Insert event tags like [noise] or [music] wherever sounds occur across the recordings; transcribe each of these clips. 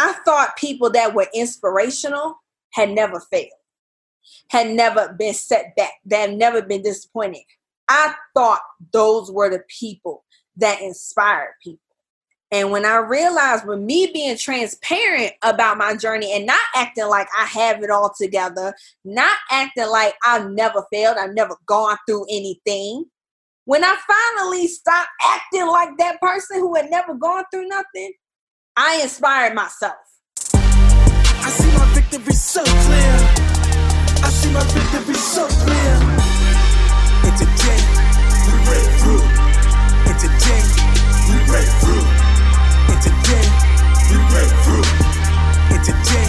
I thought people that were inspirational had never failed, had never been set back, that had never been disappointed. I thought those were the people that inspired people. And when I realized with me being transparent about my journey and not acting like I have it all together, not acting like I've never failed, I've never gone through anything. When I finally stopped acting like that person who had never gone through nothing, I inspired myself. I see my victory so clear. I see my victory so clear. And today, we break through. And today, we break through. And today, we break through. And today.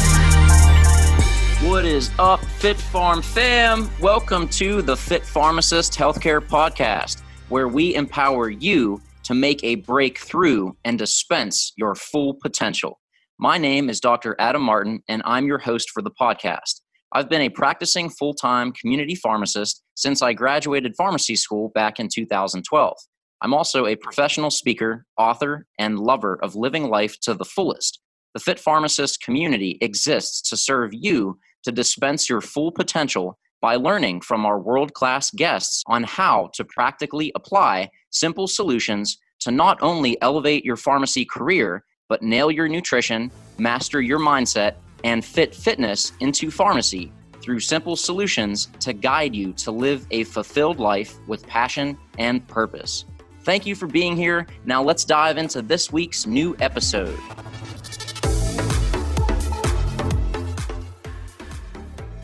What is up, Fit Farm fam? Welcome to the Fit Pharmacist Healthcare Podcast, where we empower you to make a breakthrough and dispense your full potential. My name is Dr. Adam Martin, and I'm your host for the podcast. I've been a practicing full time community pharmacist since I graduated pharmacy school back in 2012. I'm also a professional speaker, author, and lover of living life to the fullest. The Fit Pharmacist community exists to serve you to dispense your full potential by learning from our world class guests on how to practically apply simple solutions to not only elevate your pharmacy career but nail your nutrition, master your mindset, and fit fitness into pharmacy through simple solutions to guide you to live a fulfilled life with passion and purpose. Thank you for being here. Now let's dive into this week's new episode.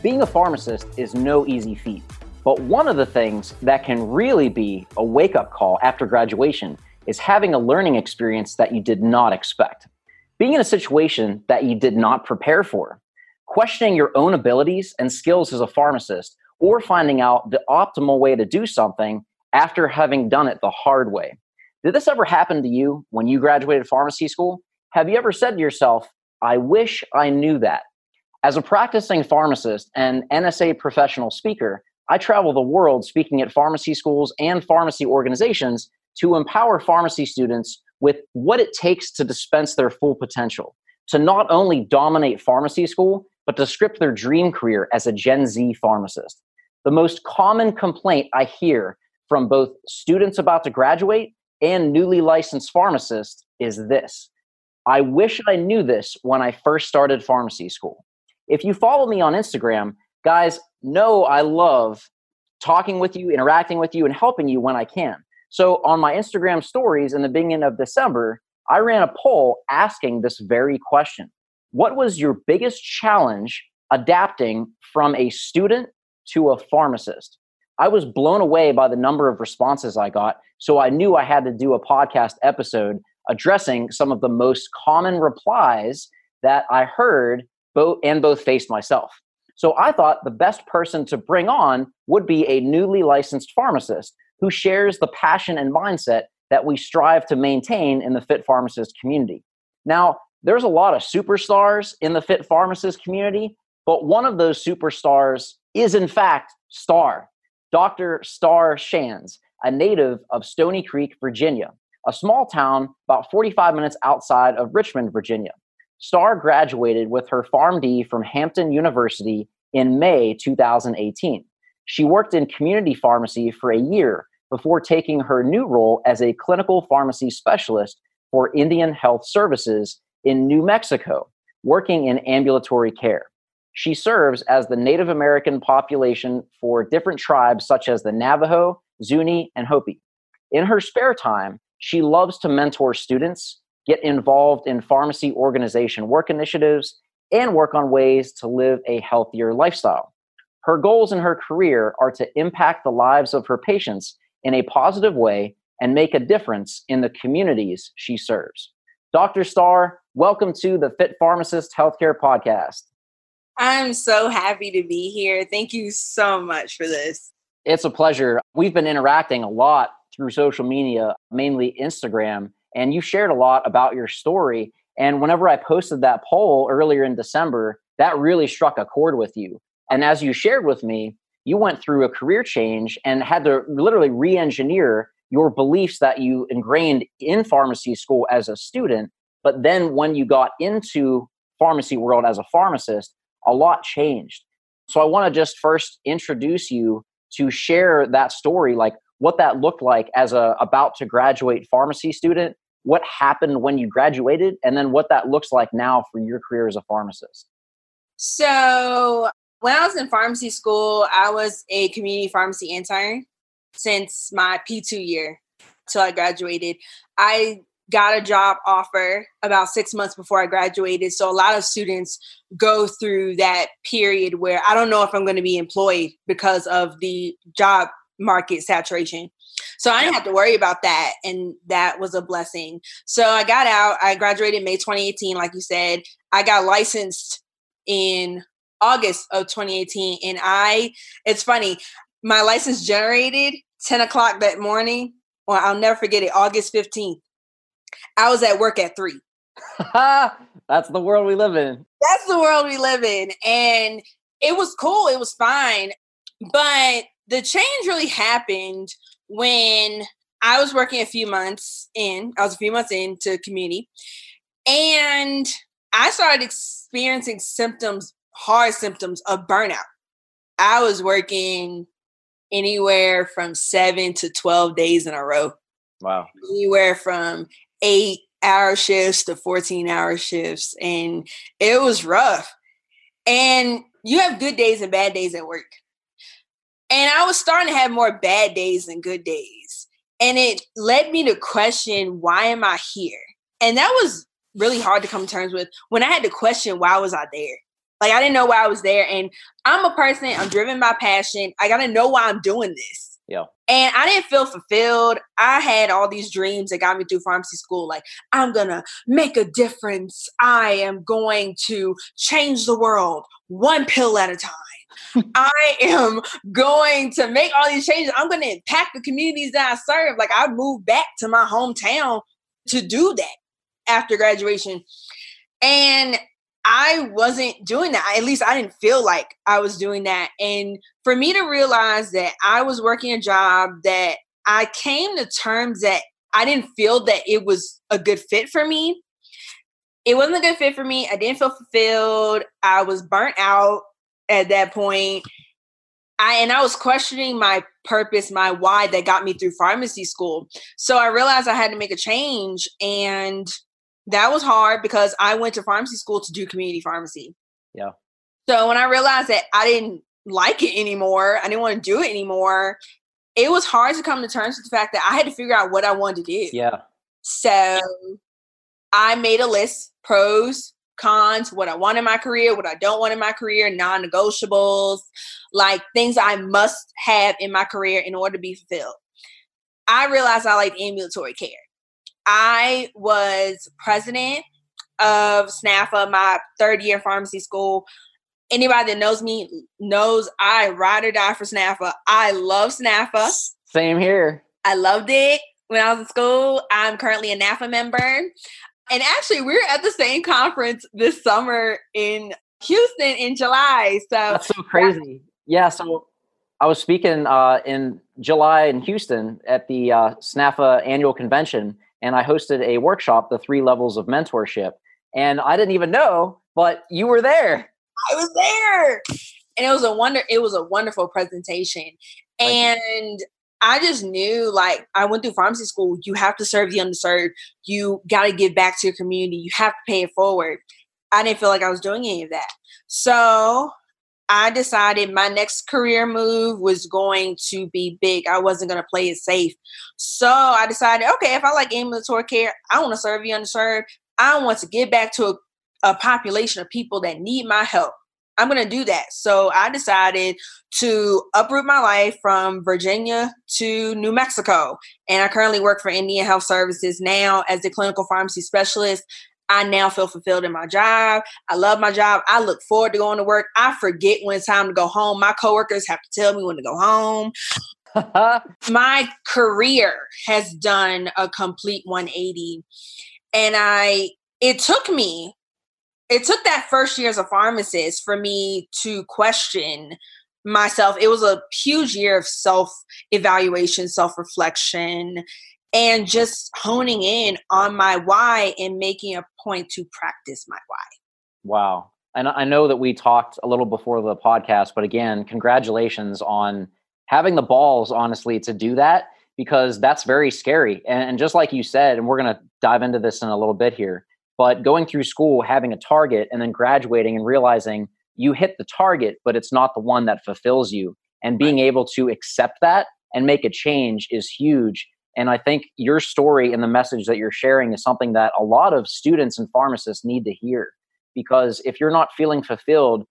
Being a pharmacist is no easy feat, but one of the things that can really be a wake up call after graduation is having a learning experience that you did not expect. Being in a situation that you did not prepare for, questioning your own abilities and skills as a pharmacist, or finding out the optimal way to do something after having done it the hard way. Did this ever happen to you when you graduated pharmacy school? Have you ever said to yourself, I wish I knew that? As a practicing pharmacist and NSA professional speaker, I travel the world speaking at pharmacy schools and pharmacy organizations to empower pharmacy students with what it takes to dispense their full potential, to not only dominate pharmacy school, but to script their dream career as a Gen Z pharmacist. The most common complaint I hear from both students about to graduate and newly licensed pharmacists is this I wish I knew this when I first started pharmacy school. If you follow me on Instagram, guys, know I love talking with you, interacting with you, and helping you when I can. So on my Instagram stories in the beginning of December, I ran a poll asking this very question What was your biggest challenge adapting from a student to a pharmacist? I was blown away by the number of responses I got. So I knew I had to do a podcast episode addressing some of the most common replies that I heard both and both faced myself. So I thought the best person to bring on would be a newly licensed pharmacist who shares the passion and mindset that we strive to maintain in the fit pharmacist community. Now, there's a lot of superstars in the fit pharmacist community, but one of those superstars is, in fact, Star, Dr. Star Shands, a native of Stony Creek, Virginia, a small town about 45 minutes outside of Richmond, Virginia. Star graduated with her PharmD from Hampton University in May 2018. She worked in community pharmacy for a year before taking her new role as a clinical pharmacy specialist for Indian Health Services in New Mexico, working in ambulatory care. She serves as the Native American population for different tribes such as the Navajo, Zuni, and Hopi. In her spare time, she loves to mentor students, get involved in pharmacy organization work initiatives, and work on ways to live a healthier lifestyle. Her goals in her career are to impact the lives of her patients in a positive way and make a difference in the communities she serves. Dr. Star, welcome to the Fit Pharmacist Healthcare Podcast. I'm so happy to be here. Thank you so much for this. It's a pleasure. We've been interacting a lot through social media, mainly Instagram, and you shared a lot about your story. And whenever I posted that poll earlier in December, that really struck a chord with you. And as you shared with me, you went through a career change and had to literally re-engineer your beliefs that you ingrained in pharmacy school as a student but then when you got into pharmacy world as a pharmacist, a lot changed. So I want to just first introduce you to share that story, like what that looked like as a about to graduate pharmacy student, what happened when you graduated, and then what that looks like now for your career as a pharmacist. So when I was in pharmacy school, I was a community pharmacy intern since my P2 year till I graduated. I got a job offer about six months before I graduated. So a lot of students go through that period where I don't know if I'm going to be employed because of the job market saturation. So I didn't have to worry about that. And that was a blessing. So I got out. I graduated May 2018, like you said. I got licensed in August of 2018. And I, it's funny, my license generated 10 o'clock that morning. Well, I'll never forget it, August 15th. I was at work at three. [laughs] That's the world we live in. That's the world we live in. And it was cool, it was fine. But the change really happened when I was working a few months in, I was a few months into community, and I started experiencing symptoms, hard symptoms of burnout. I was working anywhere from seven to 12 days in a row. Wow. Anywhere from eight hour shifts to 14 hour shifts. And it was rough. And you have good days and bad days at work. And I was starting to have more bad days than good days. And it led me to question why am I here? And that was really hard to come to terms with when I had to question why was I there? Like I didn't know why I was there. And I'm a person, I'm driven by passion. I gotta know why I'm doing this. Yeah. And I didn't feel fulfilled. I had all these dreams that got me through pharmacy school. Like, I'm gonna make a difference. I am going to change the world one pill at a time. I am going to make all these changes. I'm going to impact the communities that I serve. Like I moved back to my hometown to do that after graduation. And I wasn't doing that. At least I didn't feel like I was doing that. And for me to realize that I was working a job that I came to terms that I didn't feel that it was a good fit for me. It wasn't a good fit for me. I didn't feel fulfilled. I was burnt out at that point. I and I was questioning my purpose, my why that got me through pharmacy school. So I realized I had to make a change and that was hard because I went to pharmacy school to do community pharmacy. Yeah. So when I realized that I didn't like it anymore, I didn't want to do it anymore, it was hard to come to terms with the fact that I had to figure out what I wanted to do. Yeah. So I made a list, pros, cons, what I want in my career, what I don't want in my career, non negotiables, like things I must have in my career in order to be fulfilled. I realized I like ambulatory care. I was president of SNPhA, my third year pharmacy school. Anybody that knows me knows I ride or die for SNPhA. I love SNPhA. Same here. I loved it when I was in school. I'm currently a NPhA member. And actually, we are at the same conference this summer in Houston in July. So that's so crazy. Yeah. So I was speaking uh, in July in Houston at the uh, SNPhA annual convention, and I hosted a workshop, the three levels of mentorship. And I didn't even know, but you were there. I was there. And it was a wonder, it was a wonderful presentation. And I just knew like I went through pharmacy school, you have to serve the underserved. You gotta give back to your community. You have to pay it forward. I didn't feel like I was doing any of that. So I decided my next career move was going to be big. I wasn't going to play it safe. So I decided, okay, if I like ambulatory care, I want to serve the underserved. I want to give back to a, a population of people that need my help. I'm going to do that. So I decided to uproot my life from Virginia to New Mexico. And I currently work for Indian Health Services now as a clinical pharmacy specialist. I now feel fulfilled in my job. I love my job. I look forward to going to work. I forget when it's time to go home. My coworkers have to tell me when to go home. [laughs] my career has done a complete 180. And I it took me it took that first year as a pharmacist for me to question myself. It was a huge year of self evaluation, self reflection, and just honing in on my why and making a point to practice my why. Wow. And I know that we talked a little before the podcast, but again, congratulations on having the balls, honestly, to do that because that's very scary. And, just like you said, and we're going to dive into this in a little bit here, but going through school, having a target, and then graduating and realizing you hit the target, but it's not the one that fulfills you. And being able to accept that and make a change is huge. And I think your story and the message that you're sharing is something that a lot of students and pharmacists need to hear. Because if you're not feeling fulfilled,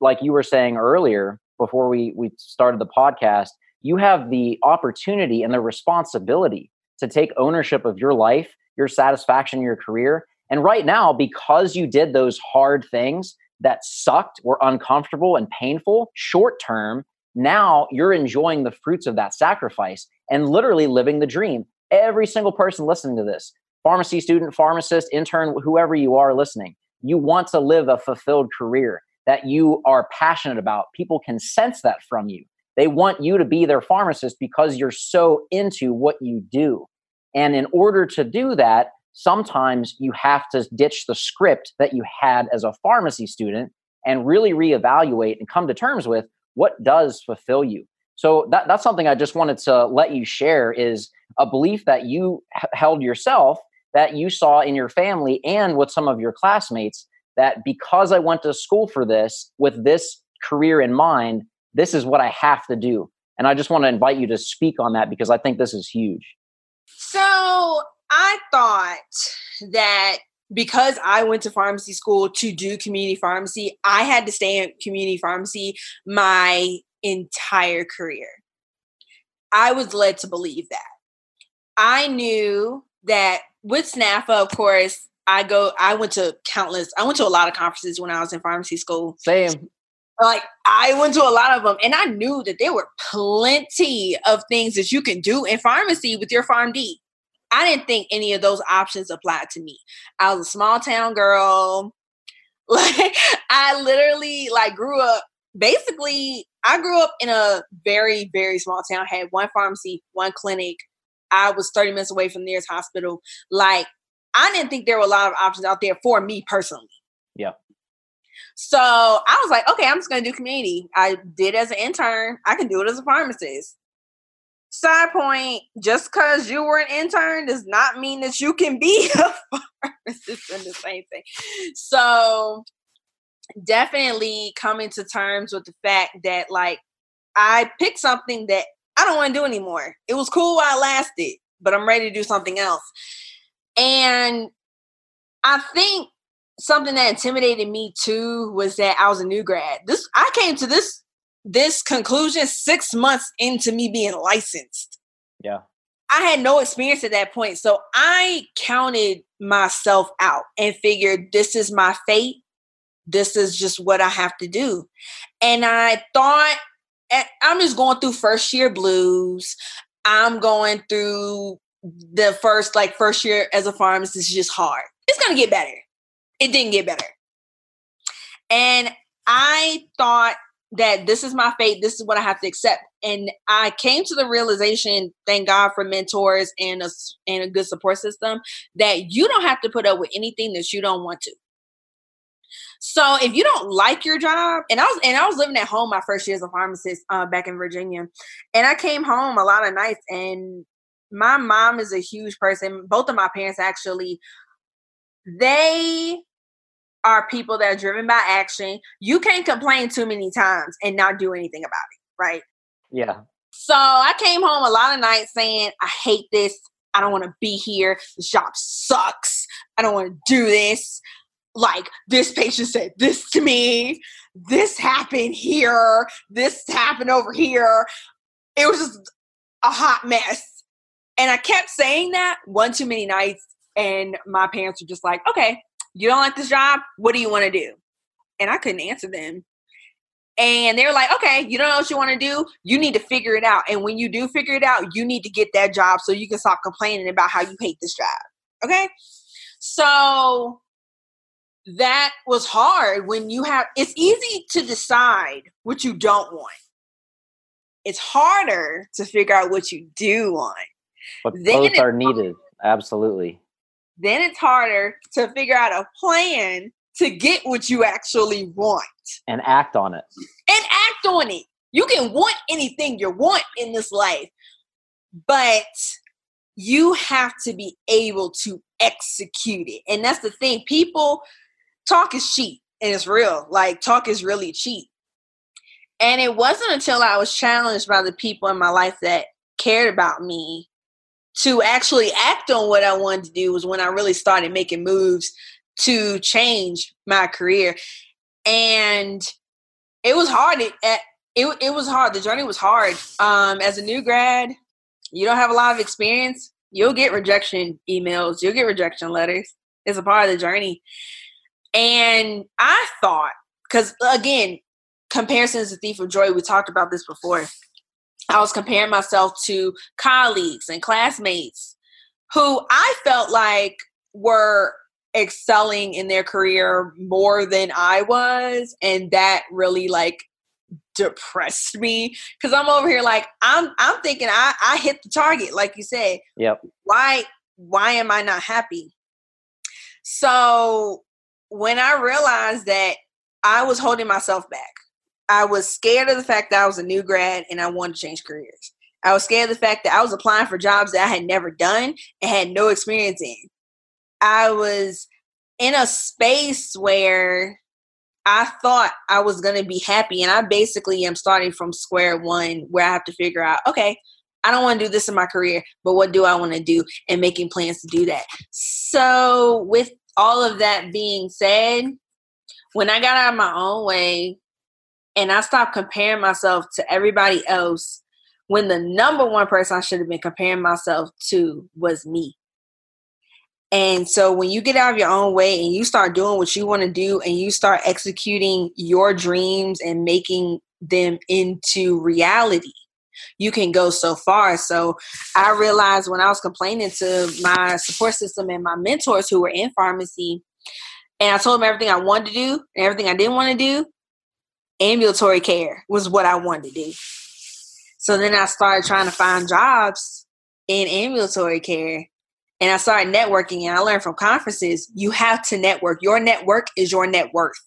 like you were saying earlier before we, we started the podcast, you have the opportunity and the responsibility to take ownership of your life, your satisfaction, your career. And right now, because you did those hard things that sucked, were uncomfortable and painful short term, now you're enjoying the fruits of that sacrifice and literally living the dream. Every single person listening to this, pharmacy student, pharmacist, intern, whoever you are listening, you want to live a fulfilled career that you are passionate about. People can sense that from you. They want you to be their pharmacist because you're so into what you do. And in order to do that, sometimes you have to ditch the script that you had as a pharmacy student and really reevaluate and come to terms with what does fulfill you. So that, that's something I just wanted to let you share is a belief that you h- held yourself that you saw in your family and with some of your classmates that because I went to school for this with this career in mind, this is what I have to do. And I just want to invite you to speak on that because I think this is huge. So I thought that because I went to pharmacy school to do community pharmacy, I had to stay in community pharmacy my entire career. I was led to believe that. I knew that with SNPhA, of course, I go I went to countless I went to a lot of conferences when I was in pharmacy school. Same like I went to a lot of them and I knew that there were plenty of things that you can do in pharmacy with your PharmD. I didn't think any of those options applied to me. I was a small town girl. [laughs] Like I literally like grew up basically I grew up in a very very small town, had one pharmacy, one clinic. I was 30 minutes away from the nearest hospital. Like I didn't think there were a lot of options out there for me personally. Yeah. So I was like, okay, I'm just going to do community. I did as an intern. I can do it as a pharmacist. Side point, just because you were an intern does not mean that you can be [laughs] a pharmacist in the same thing. So definitely coming to terms with the fact that like I picked something that I don't want to do anymore. It was cool while it lasted, but I'm ready to do something else. And I think something that intimidated me too was that I was a new grad. This I came to this this conclusion six months into me being licensed. Yeah. I had no experience at that point. So I counted myself out and figured this is my fate. This is just what I have to do. And I thought eh, I'm just going through first year blues. I'm going through the first like first year as a pharmacist is just hard. It's gonna get better it didn't get better. And I thought that this is my fate, this is what I have to accept. And I came to the realization, thank God for mentors and a, and a good support system, that you don't have to put up with anything that you don't want to. So if you don't like your job, and I was and I was living at home my first year as a pharmacist uh, back in Virginia, and I came home a lot of nights, and my mom is a huge person. Both of my parents actually, they are people that are driven by action. You can't complain too many times and not do anything about it, right? Yeah. So I came home a lot of nights saying, I hate this. I don't want to be here. The job sucks. I don't want to do this. Like, this patient said this to me. This happened here. This happened over here. It was just a hot mess. And I kept saying that one too many nights. And my parents were just like, okay, you don't like this job? What do you want to do? And I couldn't answer them. And they were like, okay, you don't know what you want to do? You need to figure it out. And when you do figure it out, you need to get that job so you can stop complaining about how you hate this job. Okay? So that was hard when you have it's easy to decide what you don't want. It's harder to figure out what you do want. But then both are needed. Absolutely then it's harder to figure out a plan to get what you actually want and act on it. And act on it. You can want anything you want in this life, but you have to be able to execute it. And that's the thing. People talk is cheap and it's real. Like talk is really cheap. And it wasn't until I was challenged by the people in my life that cared about me to actually act on what I wanted to do was when I really started making moves to change my career. And it was hard. It, it, it was hard. The journey was hard. Um, as a new grad, you don't have a lot of experience. You'll get rejection emails. You'll get rejection letters. It's a part of the journey. And I thought, because again, comparison is a thief of joy. We talked about this before. I was comparing myself to colleagues and classmates who I felt like were excelling in their career more than I was. And that really like depressed me because I'm over here like I'm I'm thinking I, I hit the target, like you said. Yep. Why why am I not happy? So when I realized that I was holding myself back, I was scared of the fact that I was a new grad and I wanted to change careers. I was scared of the fact that I was applying for jobs that I had never done and had no experience in. I was in a space where I thought I was going to be happy. And I basically am starting from square one where I have to figure out, okay, I don't want to do this in my career, but what do I want to do and making plans to do that. So, with all of that being said, when I got out of my own way and I stopped comparing myself to everybody else, when the number one person I should have been comparing myself to was me. And so when you get out of your own way and you start doing what you want to do and you start executing your dreams and making them into reality, you can go so far. So I realized when I was complaining to my support system and my mentors who were in pharmacy, and I told them everything I wanted to do and everything I didn't want to do, ambulatory care was what I wanted to do. So then I started trying to find jobs in ambulatory care and I started networking and I learned from conferences, you have to network. Your network is your net worth.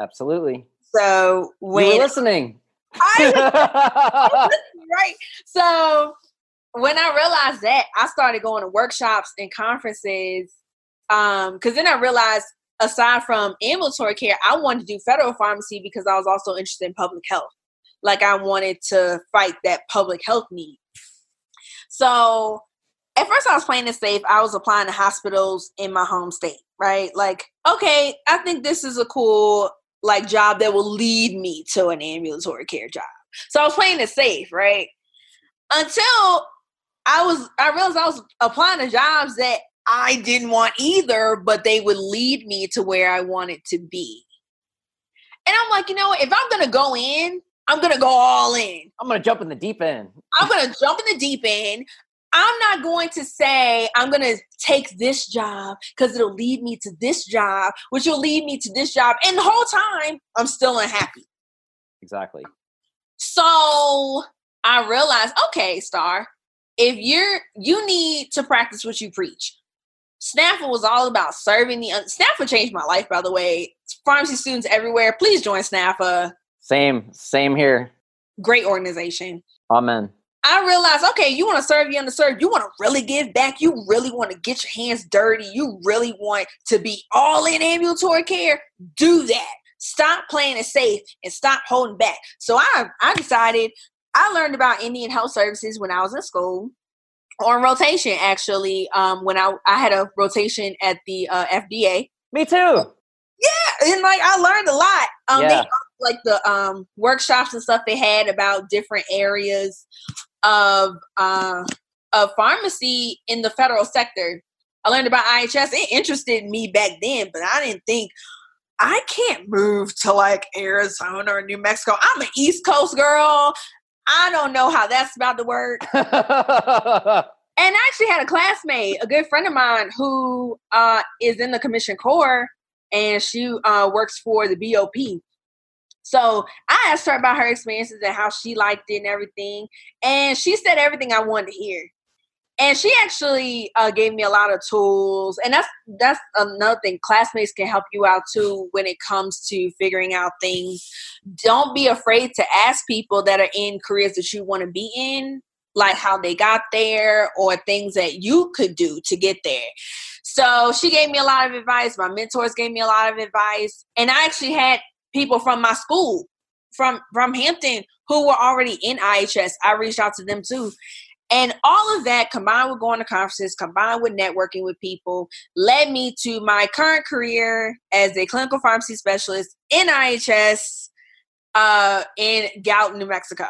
Absolutely. So when you listening. I, [laughs] right. So when I realized that, I started going to workshops and conferences. Um, because then I realized aside from ambulatory care, I wanted to do federal pharmacy because I was also interested in public health. Like I wanted to fight that public health need. So at first I was playing it safe. I was applying to hospitals in my home state, right? Like, okay, I think this is a cool like job that will lead me to an ambulatory care job. So I was playing it safe, right? Until I was I realized I was applying to jobs that I didn't want either, but they would lead me to where I wanted to be. And I'm like, you know, if I'm gonna go in, I'm gonna go all in. I'm gonna jump in the deep end. I'm gonna jump in the deep end. I'm not going to say I'm going to take this job because it'll lead me to this job, which will lead me to this job. And the whole time, I'm still unhappy. Exactly. So I realized, okay, Star, if you're you need to practice what you preach. SNPhA was all about serving the un- SNPhA changed my life, by the way. Pharmacy students everywhere, please join SNPhA. Same, same here. Great organization. Amen. I realized, okay, you want to serve the underserved. You want to really give back. You really want to get your hands dirty. You really want to be all in ambulatory care. Do that. Stop playing it safe and stop holding back. So I, I decided I learned about Indian Health Services when I was in school on rotation. Actually, um, when I I had a rotation at the uh, FDA. Me too. Yeah, and like I learned a lot. Um, yeah. they like the um workshops and stuff they had about different areas of uh, of pharmacy in the federal sector. I learned about IHS. It interested me back then, but I didn't think I can't move to like Arizona or New Mexico. I'm an East Coast girl. I don't know how that's about to work. [laughs] and I actually had a classmate, a good friend of mine, who uh, is in the Commission Corps, and she uh, works for the BOP. So I asked her about her experiences and how she liked it and everything. And she said everything I wanted to hear. And she actually uh, gave me a lot of tools and that's that's another thing. Classmates can help you out too when it comes to figuring out things. Don't be afraid to ask people that are in careers that you want to be in like how they got there or things that you could do to get there. So she gave me a lot of advice my mentors gave me a lot of advice and i actually had people from my school from from hampton who were already in ihs i reached out to them too and all of that combined with going to conferences, combined with networking with people, led me to my current career as a clinical pharmacy specialist in IHS uh, in Gallatin, New Mexico.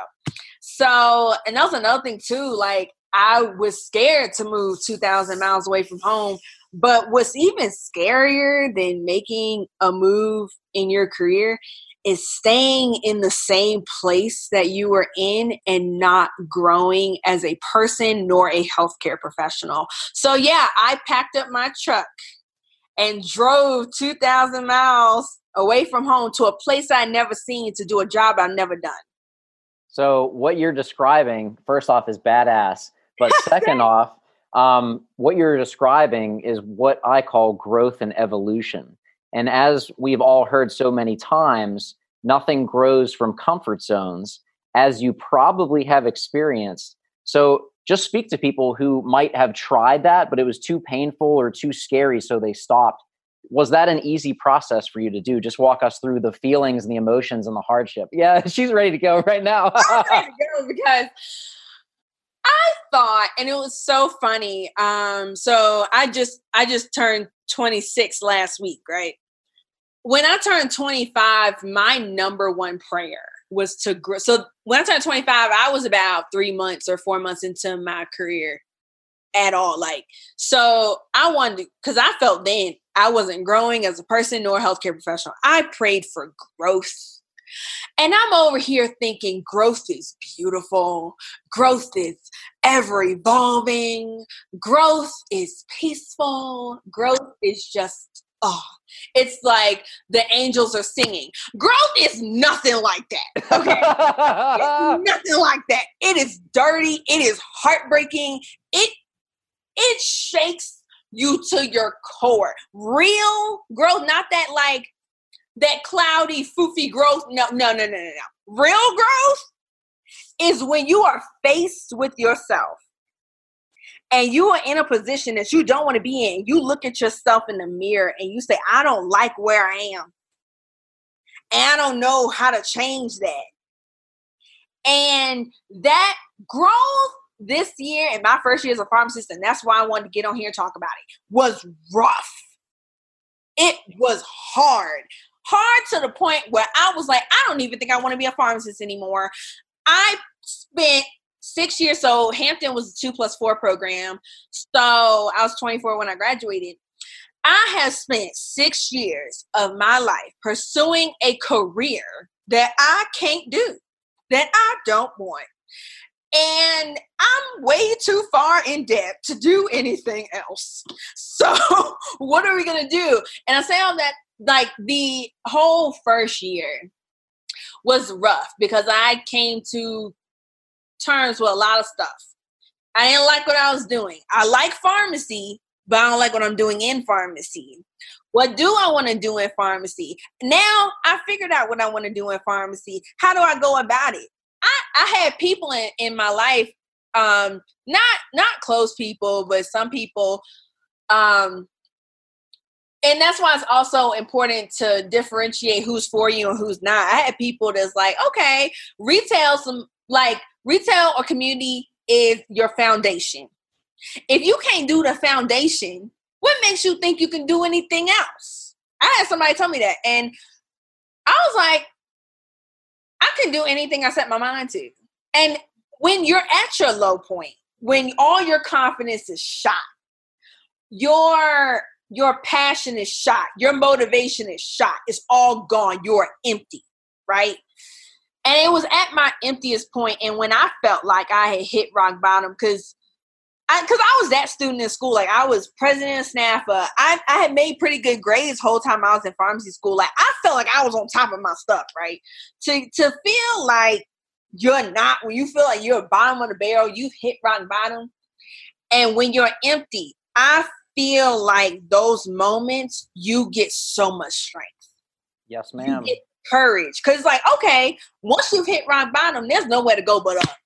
So, and that was another thing too. Like, I was scared to move 2,000 miles away from home. But what's even scarier than making a move in your career is staying in the same place that you were in and not growing as a person nor a healthcare professional. So, yeah, I packed up my truck and drove 2,000 miles away from home to a place I'd never seen to do a job I've never done. So, what you're describing, first off, is badass. But [laughs] second off, um, what you're describing is what I call growth and evolution. And as we've all heard so many times, nothing grows from comfort zones, as you probably have experienced. So just speak to people who might have tried that, but it was too painful or too scary, so they stopped. Was that an easy process for you to do? Just walk us through the feelings and the emotions and the hardship. [laughs] Yeah, she's ready to go right now. [laughs] Ready to go [laughs] because I thought, and it was so funny. Um, so I just I just turned 26 last week, right? When I turned 25, my number one prayer was to grow. So when I turned 25, I was about three months or four months into my career at all. Like, so I wanted because I felt then I wasn't growing as a person nor a healthcare professional. I prayed for growth. And I'm over here thinking growth is beautiful, growth is ever evolving, growth is peaceful, growth is just oh, it's like the angels are singing. Growth is nothing like that. Okay. it's [laughs] nothing like that. It is dirty. It is heartbreaking. It it shakes you to your core. Real growth, not that like that cloudy, foofy growth. No, no, no, no, no, no. Real growth is when you are faced with yourself and you are in a position that you don't want to be in, you look at yourself in the mirror and you say, I don't like where I am. And I don't know how to change that. And that growth this year in my first year as a pharmacist, and that's why I wanted to get on here and talk about it, was rough. It was hard. Hard to the point where I was like, I don't even think I want to be a pharmacist anymore. I spent six years. So Hampton was a two plus four program. So I was 24 when I graduated. I have spent six years of my life pursuing a career that I can't do, that I don't want. And I'm way too far in debt to do anything else. So, [laughs] what are we going to do? And I say all that, like, the whole first year was rough because I came to terms with a lot of stuff. I didn't like what I was doing. I like pharmacy, but I don't like what I'm doing in pharmacy. What do I want to do in pharmacy? Now I figured out what I want to do in pharmacy. How do I go about it? I, I had people in, in my life, um, not not close people, but some people, um, and that's why it's also important to differentiate who's for you and who's not. I had people that's like, okay, retail some like retail or community is your foundation. If you can't do the foundation, what makes you think you can do anything else? I had somebody tell me that, and I was like, I can do anything I set my mind to. And when you're at your low point, when all your confidence is shot, your your passion is shot, your motivation is shot, it's all gone, you're empty, right? And it was at my emptiest point and when I felt like I had hit rock bottom because I, cause I was that student in school. Like I was president of SNPhA. I, I had made pretty good grades the whole time I was in pharmacy school. Like I felt like I was on top of my stuff, right? To to feel like you're not when you feel like you're bottom of the barrel, you've hit rock bottom. And when you're empty, I feel like those moments you get so much strength. Yes, ma'am. You get courage. Cause it's like, okay, once you've hit rock bottom, there's nowhere to go but up.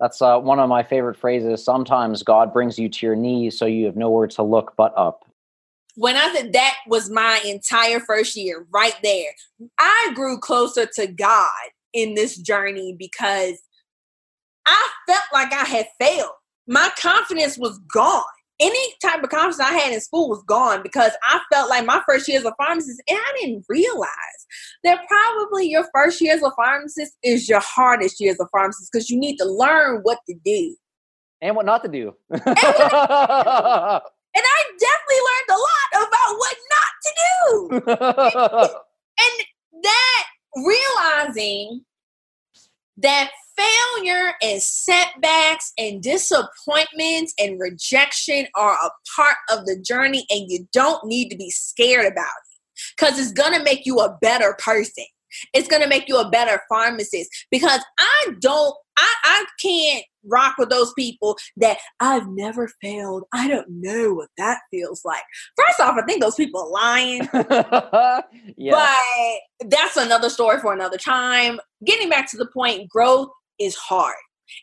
That's uh, one of my favorite phrases. Sometimes God brings you to your knees so you have nowhere to look but up. When I said that was my entire first year, right there, I grew closer to God in this journey because I felt like I had failed. My confidence was gone any type of confidence I had in school was gone because I felt like my first year as a pharmacist, and I didn't realize that probably your first year as a pharmacist is your hardest year as a pharmacist because you need to learn what to do and what not to do. and, [laughs] and I definitely learned a lot about what not to do. and, [laughs] and that realizing that failure and setbacks and disappointments and rejection are a part of the journey and you don't need to be scared about it because it's going to make you a better person it's going to make you a better pharmacist because i don't I, I can't rock with those people that I've never failed. I don't know what that feels like. First off, I think those people are lying. [laughs] yeah. But that's another story for another time. Getting back to the point, growth is hard.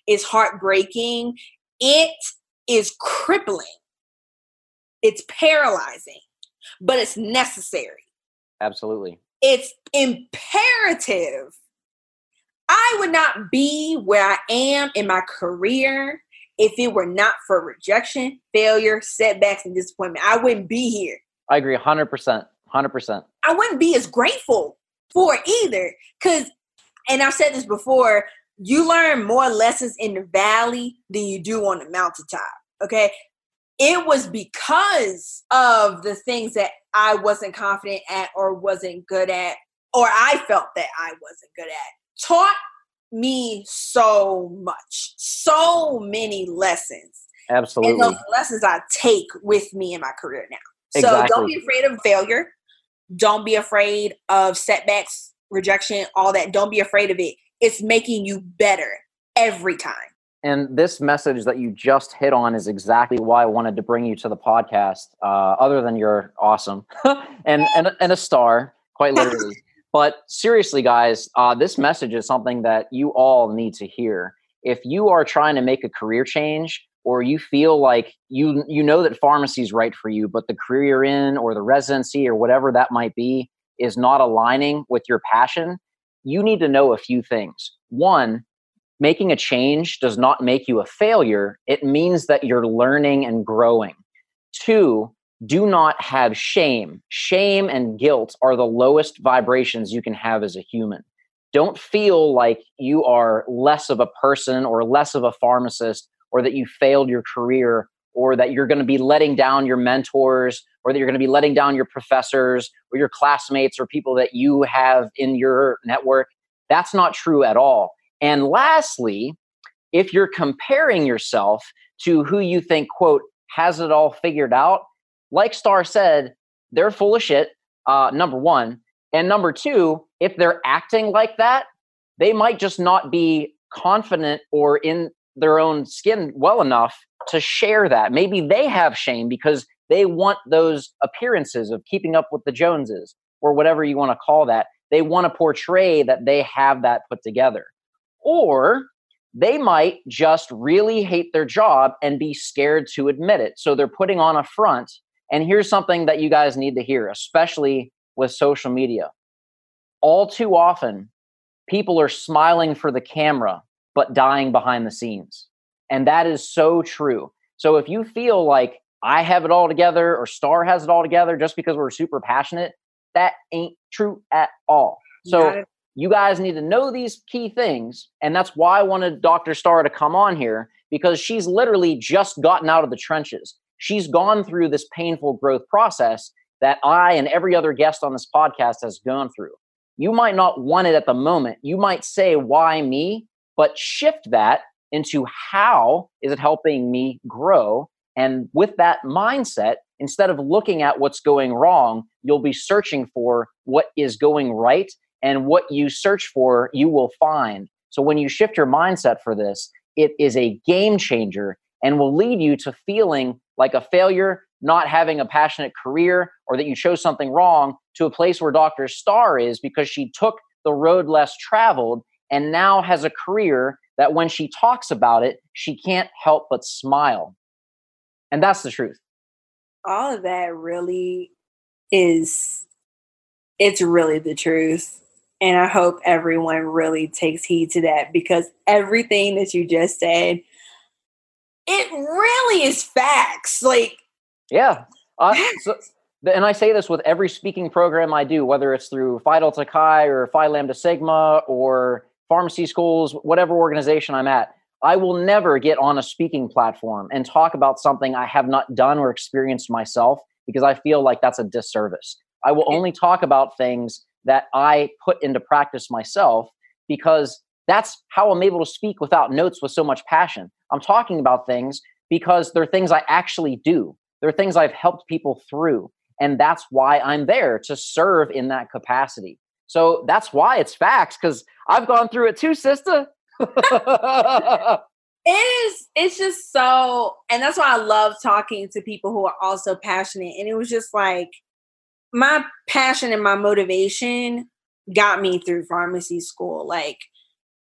It's heartbreaking. It is crippling. It's paralyzing, but it's necessary. Absolutely. It's imperative. I would not be where I am in my career if it were not for rejection, failure, setbacks, and disappointment. I wouldn't be here. I agree 100%. 100%. I wouldn't be as grateful for it either. Because, and I've said this before, you learn more lessons in the valley than you do on the mountaintop. Okay. It was because of the things that I wasn't confident at or wasn't good at, or I felt that I wasn't good at, taught me so much, so many lessons. Absolutely. And those lessons I take with me in my career now. So exactly. don't be afraid of failure. Don't be afraid of setbacks, rejection, all that. Don't be afraid of it it's making you better every time. And this message that you just hit on is exactly why I wanted to bring you to the podcast. Uh, other than you're awesome [laughs] and, and and a star, quite literally. [laughs] but seriously, guys, uh, this message is something that you all need to hear. If you are trying to make a career change, or you feel like you you know that pharmacy is right for you, but the career you're in, or the residency, or whatever that might be, is not aligning with your passion, you need to know a few things. One, making a change does not make you a failure, it means that you're learning and growing. Two, do not have shame. Shame and guilt are the lowest vibrations you can have as a human. Don't feel like you are less of a person or less of a pharmacist or that you failed your career or that you're going to be letting down your mentors or that you're going to be letting down your professors or your classmates or people that you have in your network. That's not true at all. And lastly, if you're comparing yourself to who you think, quote, has it all figured out, like Star said, they're full of shit, uh, number one. And number two, if they're acting like that, they might just not be confident or in their own skin well enough to share that. Maybe they have shame because they want those appearances of keeping up with the Joneses or whatever you want to call that. They want to portray that they have that put together. Or they might just really hate their job and be scared to admit it. So they're putting on a front. And here's something that you guys need to hear, especially with social media. All too often, people are smiling for the camera, but dying behind the scenes. And that is so true. So if you feel like I have it all together or Star has it all together just because we're super passionate. That ain't true at all. So you guys need to know these key things. And that's why I wanted Dr. Star to come on here because she's literally just gotten out of the trenches. She's gone through this painful growth process that I and every other guest on this podcast has gone through. You might not want it at the moment. You might say, why me? But shift that into how is it helping me grow and with that mindset, instead of looking at what's going wrong, you'll be searching for what is going right. And what you search for, you will find. So when you shift your mindset for this, it is a game changer and will lead you to feeling like a failure, not having a passionate career, or that you chose something wrong to a place where Dr. Star is because she took the road less traveled and now has a career that when she talks about it, she can't help but smile. And that's the truth. All of that really is, it's really the truth. And I hope everyone really takes heed to that because everything that you just said, it really is facts. Like, yeah. Uh, [laughs] so, and I say this with every speaking program I do, whether it's through Phi Delta Chi or Phi Lambda Sigma or pharmacy schools, whatever organization I'm at. I will never get on a speaking platform and talk about something I have not done or experienced myself because I feel like that's a disservice. I will only talk about things that I put into practice myself because that's how I'm able to speak without notes with so much passion. I'm talking about things because they're things I actually do. They're things I've helped people through. And that's why I'm there to serve in that capacity. So that's why it's facts because I've gone through it too, sister. it is, it's just so, and that's why I love talking to people who are also passionate. And it was just like, my passion and my motivation got me through pharmacy school. Like,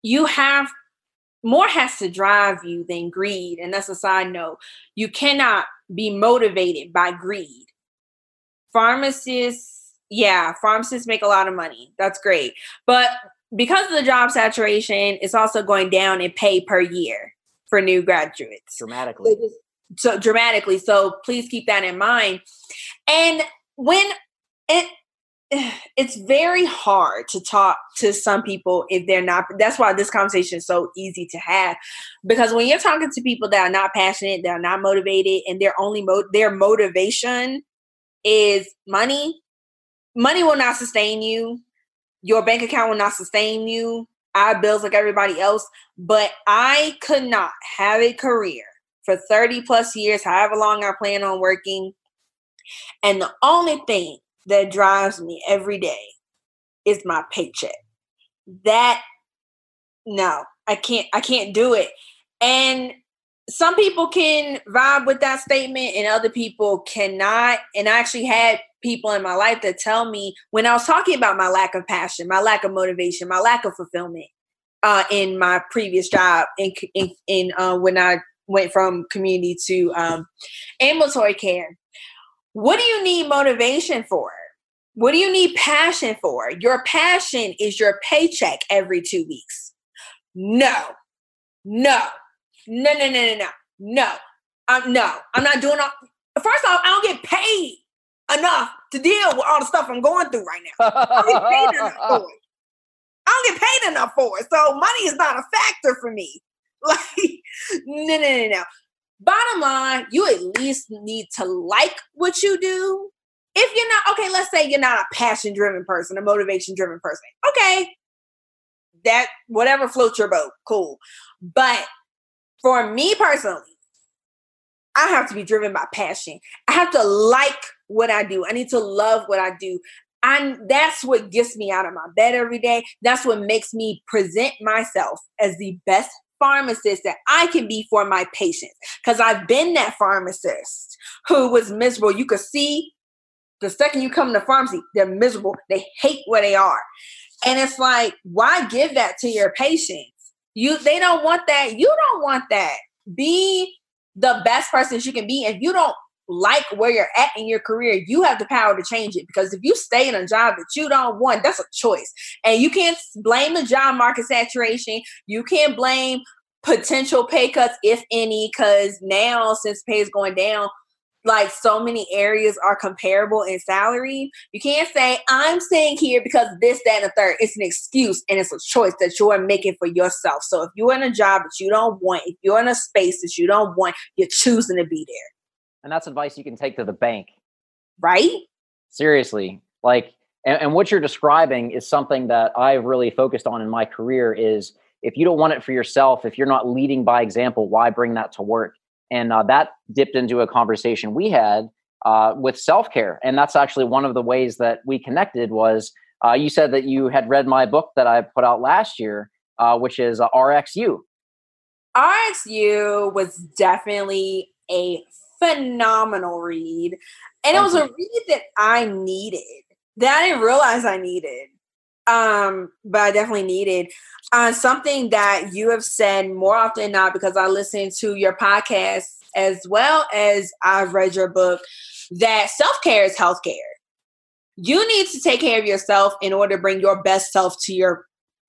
you have more has to drive you than greed. And that's a side note. You cannot be motivated by greed. Pharmacists, yeah, pharmacists make a lot of money. That's great. But because of the job saturation, it's also going down in pay per year for new graduates. Dramatically. So dramatically. So please keep that in mind. And when it [sighs] it's very hard to talk to some people if they're not that's why this conversation is so easy to have because when you're talking to people that are not passionate they're not motivated and their only mo- their motivation is money money will not sustain you your bank account will not sustain you i have bills like everybody else but i could not have a career for 30 plus years however long i plan on working and the only thing that drives me every day is my paycheck. That no, I can't I can't do it. And some people can vibe with that statement and other people cannot. And I actually had people in my life that tell me when I was talking about my lack of passion, my lack of motivation, my lack of fulfillment uh, in my previous job in in, in uh, when I went from community to um, ambulatory care what do you need motivation for? What do you need passion for? Your passion is your paycheck every two weeks. No, no, no, no, no, no, no, no. No, I'm not doing all. First off, I don't get paid enough to deal with all the stuff I'm going through right now. I don't get paid enough for it. I don't get paid enough for it. So money is not a factor for me. [laughs] Like, no, no, no, no. Bottom line, you at least need to like what you do. If you're not, okay, let's say you're not a passion driven person, a motivation driven person. Okay, that whatever floats your boat, cool. But for me personally, I have to be driven by passion. I have to like what I do. I need to love what I do. And that's what gets me out of my bed every day. That's what makes me present myself as the best pharmacist that I can be for my patients. Because I've been that pharmacist who was miserable. You could see the second you come to pharmacy, they're miserable. They hate where they are. And it's like, why give that to your patients? You they don't want that. You don't want that. Be the best person you can be. If you don't like where you're at in your career, you have the power to change it. Because if you stay in a job that you don't want, that's a choice. And you can't blame the job market saturation. You can't blame potential pay cuts, if any, because now since pay is going down, like so many areas are comparable in salary. You can't say, I'm staying here because this, that, and the third. It's an excuse and it's a choice that you're making for yourself. So if you're in a job that you don't want, if you're in a space that you don't want, you're choosing to be there. And that's advice you can take to the bank. Right? Seriously. Like, and, and what you're describing is something that I've really focused on in my career is if you don't want it for yourself, if you're not leading by example, why bring that to work? And uh, that dipped into a conversation we had uh, with self care, and that's actually one of the ways that we connected. Was uh, you said that you had read my book that I put out last year, uh, which is uh, RxU, RxU was definitely a phenomenal read. And it was a read that I needed, that I didn't realize I needed. Um, but I definitely needed. Uh, something that you have said more often than not, because I listen to your podcast as well as I've read your book, that self care is health care. You need to take care of yourself in order to bring your best self to your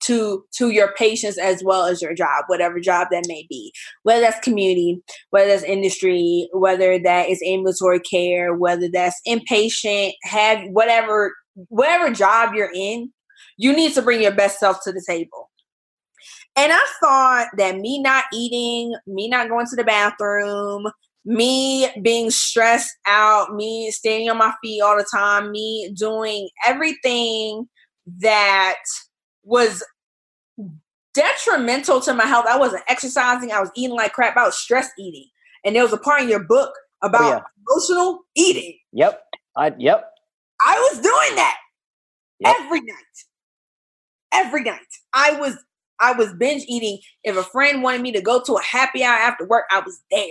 to to your patients as well as your job whatever job that may be. Whether that's community whether that's industry whether that is ambulatory care whether that's inpatient have whatever whatever job you're in you need to bring your best self to the table. And i thought that me not eating me not going to the bathroom me being stressed out me standing on my feet all the time me doing everything that was detrimental to my health. I wasn't exercising. I was eating like crap. I was stress eating. And there was a part in your book about oh, yeah. emotional eating. Yep. I yep. I was doing that yep. every night. Every night. I was I was binge eating. If a friend wanted me to go to a happy hour after work, I was there.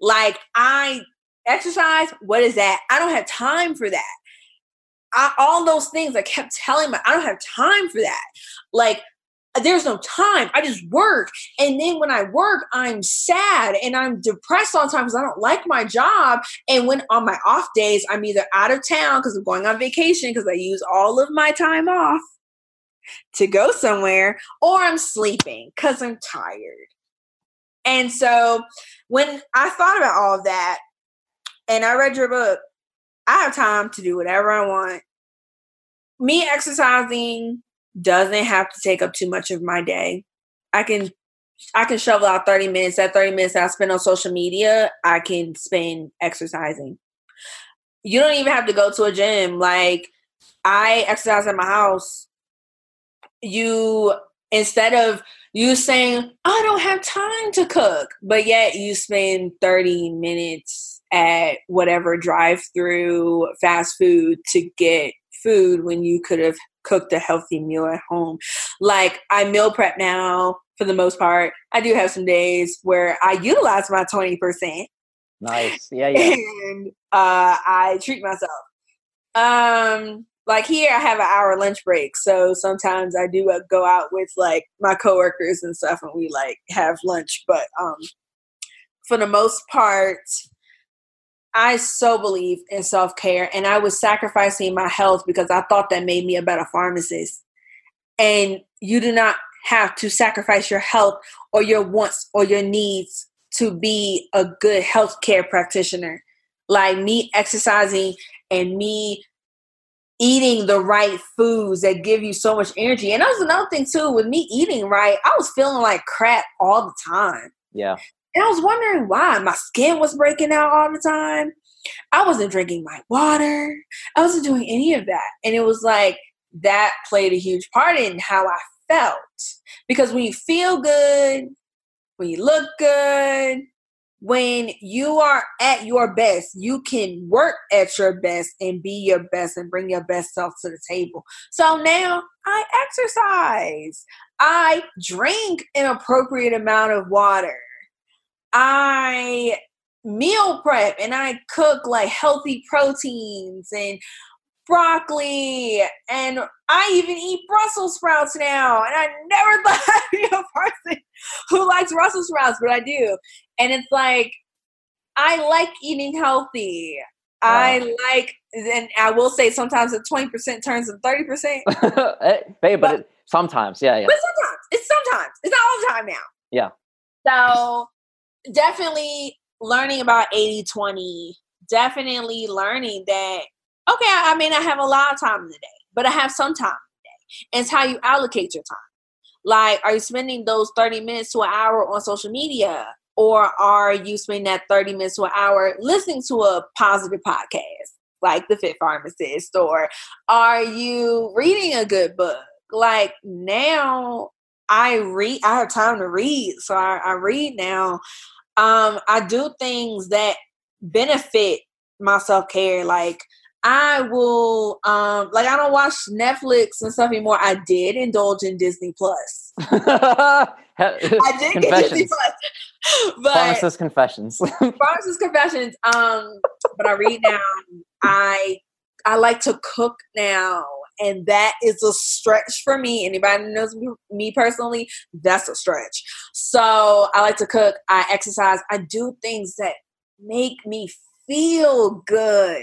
Like I exercise, what is that? I don't have time for that. I, all those things I kept telling my I don't have time for that. Like there's no time. I just work. And then when I work, I'm sad and I'm depressed all the time because I don't like my job. And when on my off days, I'm either out of town because I'm going on vacation because I use all of my time off to go somewhere, or I'm sleeping because I'm tired. And so when I thought about all of that and I read your book, I have time to do whatever I want. Me exercising doesn't have to take up too much of my day. I can I can shovel out 30 minutes. That 30 minutes I spend on social media, I can spend exercising. You don't even have to go to a gym. Like I exercise at my house. You instead of you saying, I don't have time to cook, but yet you spend 30 minutes at whatever drive through fast food to get food when you could have cooked a healthy meal at home. Like I meal prep now for the most part. I do have some days where I utilize my 20%. Nice. Yeah, yeah. And uh, I treat myself. Um like here I have an hour lunch break. So sometimes I do uh, go out with like my coworkers and stuff and we like have lunch, but um for the most part I so believe in self care, and I was sacrificing my health because I thought that made me a better pharmacist. And you do not have to sacrifice your health or your wants or your needs to be a good healthcare practitioner. Like me exercising and me eating the right foods that give you so much energy. And that was another thing too with me eating right. I was feeling like crap all the time. Yeah. And I was wondering why. My skin was breaking out all the time. I wasn't drinking my water. I wasn't doing any of that. And it was like that played a huge part in how I felt. Because when you feel good, when you look good, when you are at your best, you can work at your best and be your best and bring your best self to the table. So now I exercise. I drink an appropriate amount of water. I meal prep and I cook like healthy proteins and broccoli and I even eat Brussels sprouts now. And I never [laughs] thought I'd be a person who likes Brussels sprouts, but I do. And it's like I like eating healthy. Wow. I like, and I will say sometimes the 20% turns to 30%. [laughs] hey, but, but it, sometimes, yeah, yeah. But sometimes, it's sometimes. It's not all the time now. Yeah. So definitely learning about 80 20, definitely learning that, okay, I may not have a lot of time today, but I have some time in the day. And it's how you allocate your time. Like, are you spending those 30 minutes to an hour on social media? Or are you spending that 30 minutes to an hour listening to a positive podcast like The Fit Pharmacist? Or are you reading a good book? Like now, I read, I have time to read. So I, I read now um, I do things that benefit my self care. Like I will, um, like I don't watch Netflix and stuff anymore. I did indulge in Disney Plus. [laughs] I did get Disney Plus, [laughs] but pharmacist confessions. [laughs] pharmacist confessions. Um, but I read now. I I like to cook now, and that is a stretch for me. Anybody knows me, personally, that's a stretch. So I like to cook. I exercise. I do things that make me feel good.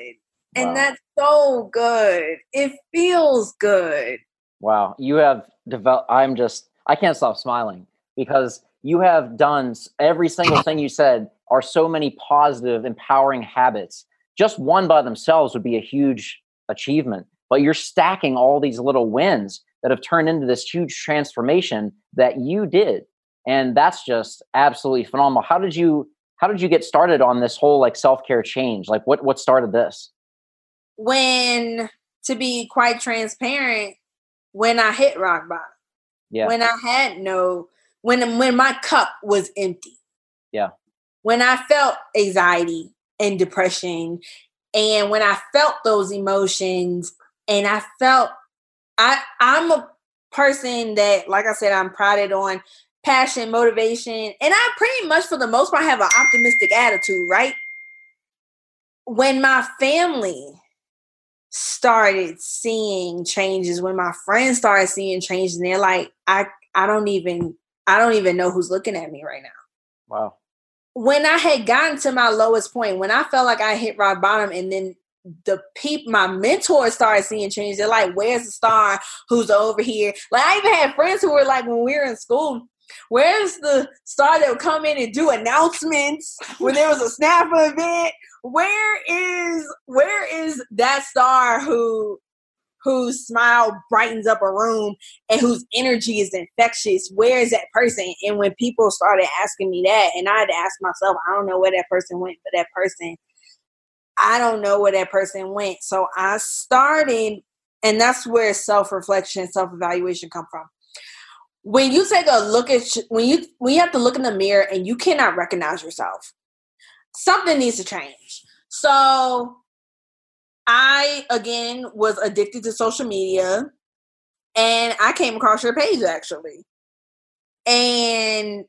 And wow. that's so good. It feels good. Wow. You have developed, I'm just, I can't stop smiling because you have done every single thing you said are so many positive, empowering habits. Just one by themselves would be a huge achievement, but you're stacking all these little wins that have turned into this huge transformation that you did. And that's just absolutely phenomenal. How did you how did you get started on this whole like self-care change? Like what what started this? When to be quite transparent, when I hit rock bottom. Yeah. When I had no when when my cup was empty. Yeah. When I felt anxiety and depression and when I felt those emotions and I felt I I'm a person that like I said I'm prided on passion, motivation, and I pretty much for the most part have an optimistic attitude, right? When my family started seeing changes, when my friends started seeing changes, and they're like, I I don't even I don't even know who's looking at me right now. Wow. When I had gotten to my lowest point, when I felt like I hit rock bottom, and then the people, my mentors started seeing change. They're like, "Where's the star? Who's over here?" Like I even had friends who were like, when we were in school, Where's the star that would come in and do announcements when there was a snap event? Where is where is that star who whose smile brightens up a room and whose energy is infectious? Where is that person? And when people started asking me that, and I had to ask myself, I don't know where that person went, but that person, I don't know where that person went. So I started, and that's where self reflection, self evaluation come from. When you take a look at when you when you have to look in the mirror and you cannot recognize yourself something needs to change. So i again was addicted to social media and i came across your page actually. And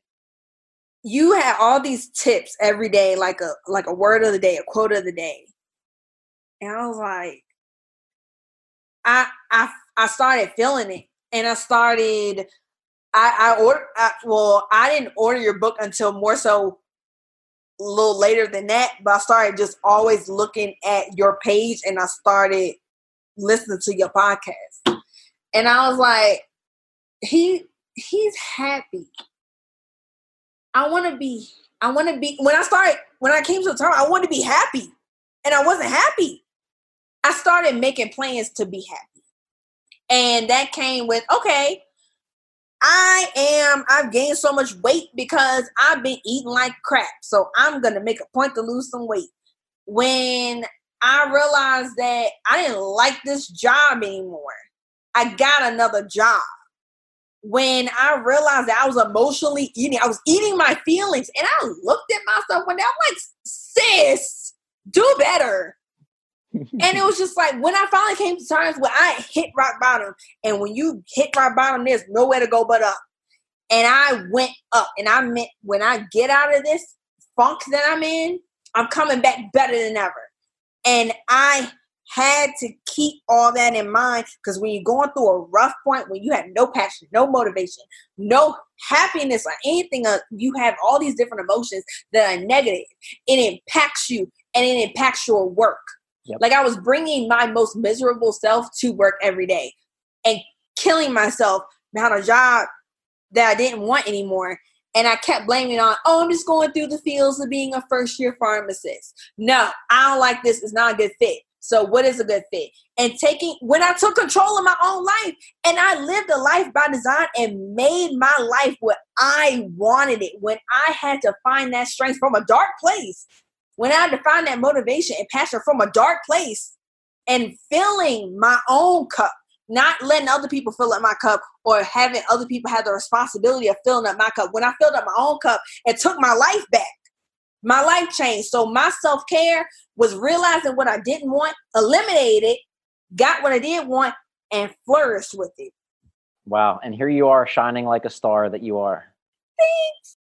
you had all these tips every day like a like a word of the day a quote of the day and i was like i i i started feeling it and i started I, I ordered. I, well, I didn't order your book until more so a little later than that. But I started just always looking at your page, and I started listening to your podcast. And I was like, he he's happy. I want to be. I want to be. When I started, when I came to the I wanted to be happy, and I wasn't happy. I started making plans to be happy, and that came with okay I am, I've gained so much weight because I've been eating like crap. So I'm to make a point to lose some weight. When I realized that I didn't like this job anymore, I got another job. When I realized that I was emotionally eating, I was eating my feelings, and I looked at myself day, I'm like, sis, do better and it was just like when I finally came to times where I hit rock bottom, and when you hit rock bottom, there's nowhere to go but up. And I went up, and I meant when I get out of this funk that I'm in, I'm coming back better than ever. And I had to keep all that in mind because when you're going through a rough point, when you have no passion, no motivation, no happiness, or anything, uh, you have all these different emotions that are negative. It impacts you and it impacts your work. Yep. Like I was bringing my most miserable self to work every day and killing myself behind a job that I didn't want anymore. And I kept blaming on, oh, I'm just going through the fields of being a first year pharmacist. No, I don't like this. It's not a good fit. So, what is a good fit? And taking, when I took control of my own life and I lived a life by design and made my life what I wanted it, when I had to find that strength from a dark place when I had to find that motivation and passion from a dark place and filling my own cup, not letting other people fill up my cup or having other people have the responsibility of filling up my cup. When I filled up my own cup and took my life back, my life changed. So my self care was realizing what I didn't want, eliminated it, got what I did want, and flourished with it. Wow. And here you are shining like a star that you are. Thanks.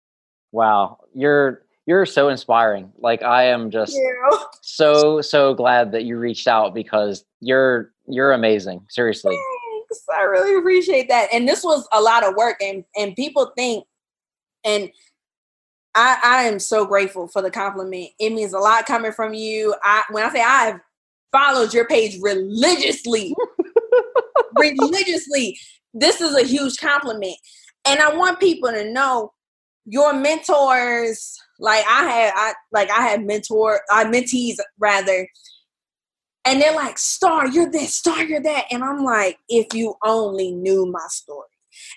Wow. You're you're so inspiring. Like I am just so so glad that you reached out because you're you're amazing. Seriously. Thanks. I really appreciate that. And this was a lot of work and and people think and I, I am so grateful for the compliment. It means a lot coming from you. I when I say I've followed your page religiously, [laughs] religiously, this is a huge compliment. And I want people to know your mentors, like I had I like I had mentor I mentees rather. And they're like, Star, you're this, Star, you're that. And I'm like, if you only knew my story.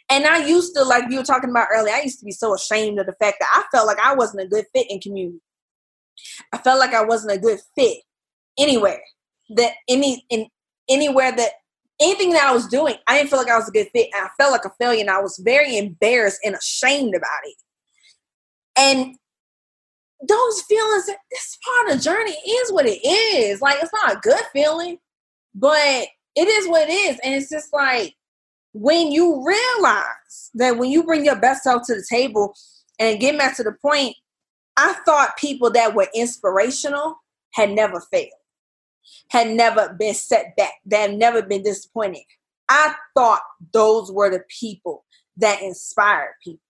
And I used to, like you were talking about earlier, I used to be so ashamed of the fact that I felt like I wasn't a good fit in community. I felt like I wasn't a good fit anywhere. That any in anywhere that anything that I was doing, I didn't feel like I was a good fit. And I felt like a failure and I was very embarrassed and ashamed about it. And those feelings, this part of the journey is what it is. Like it's not a good feeling, but it is what it is. And it's just like when you realize that when you bring your best self to the table and get back to the point, I thought people that were inspirational had never failed, had never been set back, that had never been disappointed. I thought those were the people that inspired people.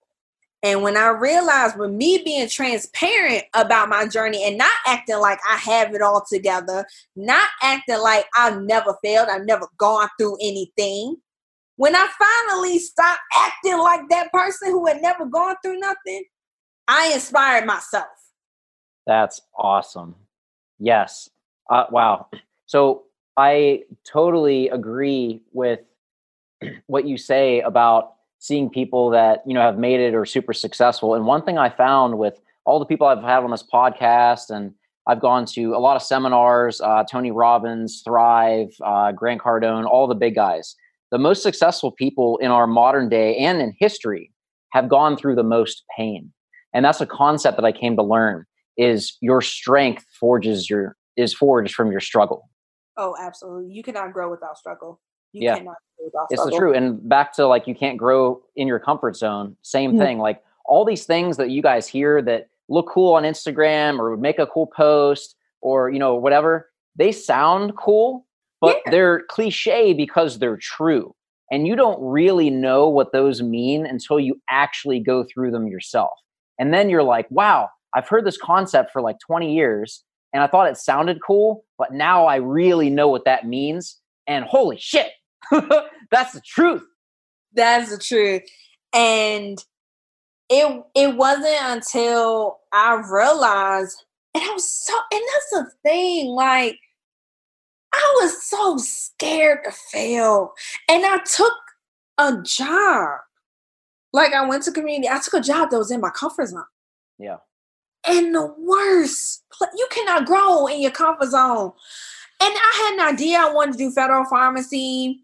And when I realized with me being transparent about my journey and not acting like I have it all together, not acting like I've never failed, I've never gone through anything, when I finally stopped acting like that person who had never gone through nothing, I inspired myself. That's awesome. Yes. Uh, wow. So I totally agree with [clears throat] what you say about seeing people that you know have made it or super successful. And one thing I found with all the people I've had on this podcast, and I've gone to a lot of seminars, uh, Tony Robbins, Thrive, uh, Grant Cardone, all the big guys the most successful people in our modern day and in history have gone through the most pain and that's a concept that i came to learn is your strength forges your is forged from your struggle oh absolutely you cannot grow without struggle you yeah. cannot grow without it's struggle. truth and back to like you can't grow in your comfort zone same mm-hmm. thing like all these things that you guys hear that look cool on instagram or make a cool post or you know whatever they sound cool but yeah. they're cliche because they're true. And you don't really know what those mean until you actually go through them yourself. And then you're like, wow, I've heard this concept for like 20 years and I thought it sounded cool, but now I really know what that means. And holy shit, [laughs] that's the truth. That's the truth. And it it wasn't until I realized, and I was so, and that's the thing, like I was so scared to fail. And I took a job. Like I went to community, I took a job that was in my comfort zone. Yeah. And the worst, you cannot grow in your comfort zone. And I had an idea I wanted to do federal pharmacy.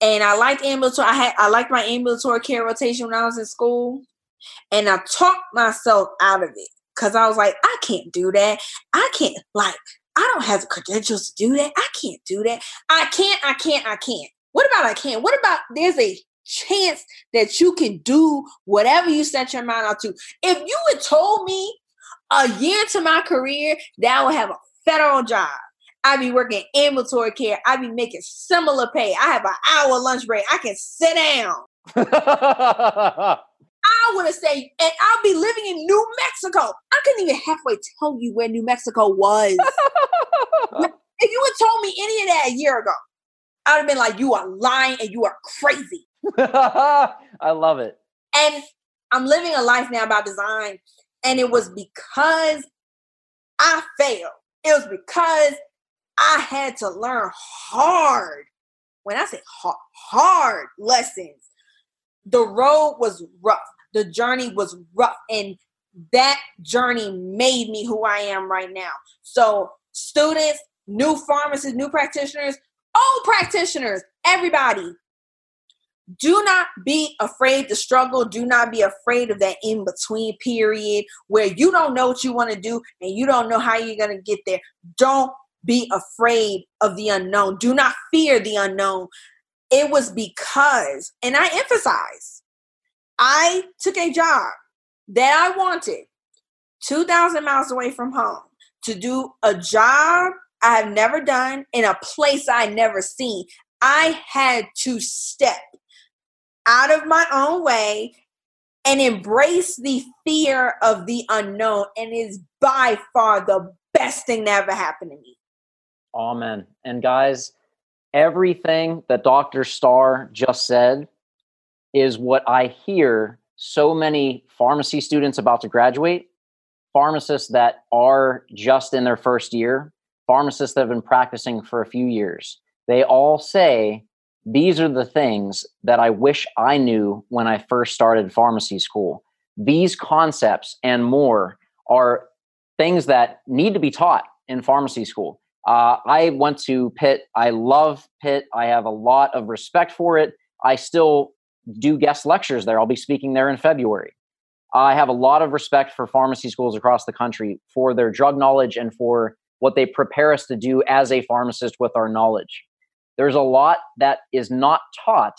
And I liked ambulatory. I had I liked my ambulatory care rotation when I was in school. And I talked myself out of it. Cause I was like, I can't do that. I can't like I don't have the credentials to do that. I can't do that. I can't, I can't, I can't. What about I can't? What about there's a chance that you can do whatever you set your mind out to? If you had told me a year to my career that I would have a federal job, I'd be working in ambulatory care, I'd be making similar pay. I have an hour lunch break. I can sit down. [laughs] I would to say, and I'll be living in New Mexico. I couldn't even halfway tell you where New Mexico was. [laughs] if you had told me any of that a year ago, I would have been like, you are lying and you are crazy. [laughs] I love it. And I'm living a life now by design. And it was because I failed. It was because I had to learn hard. When I say hard, hard lessons, the road was rough the journey was rough and that journey made me who I am right now. So, students, new pharmacists, new practitioners, old practitioners, everybody, do not be afraid to struggle. Do not be afraid of that in between period where you don't know what you want to do and you don't know how you're going to get there. Don't be afraid of the unknown. Do not fear the unknown. it was because, and I emphasize, I took a job that I wanted 2,000 miles away from home to do a job I have never done in a place I never seen. I had to step out of my own way and embrace the fear of the unknown and is by far the best thing that ever happened to me. Amen. And guys, everything that Dr. Starr just said is what I hear so many pharmacy students about to graduate, pharmacists that are just in their first year, pharmacists that have been practicing for a few years. They all say, These are the things that I wish I knew when I first started pharmacy school. These concepts and more are things that need to be taught in pharmacy school. Uh, I went to Pitt. I love Pitt. I have a lot of respect for it. I still do guest lectures there. I'll be speaking there in February. I have a lot of respect for pharmacy schools across the country for their drug knowledge and for what they prepare us to do as a pharmacist with our knowledge. There's a lot that is not taught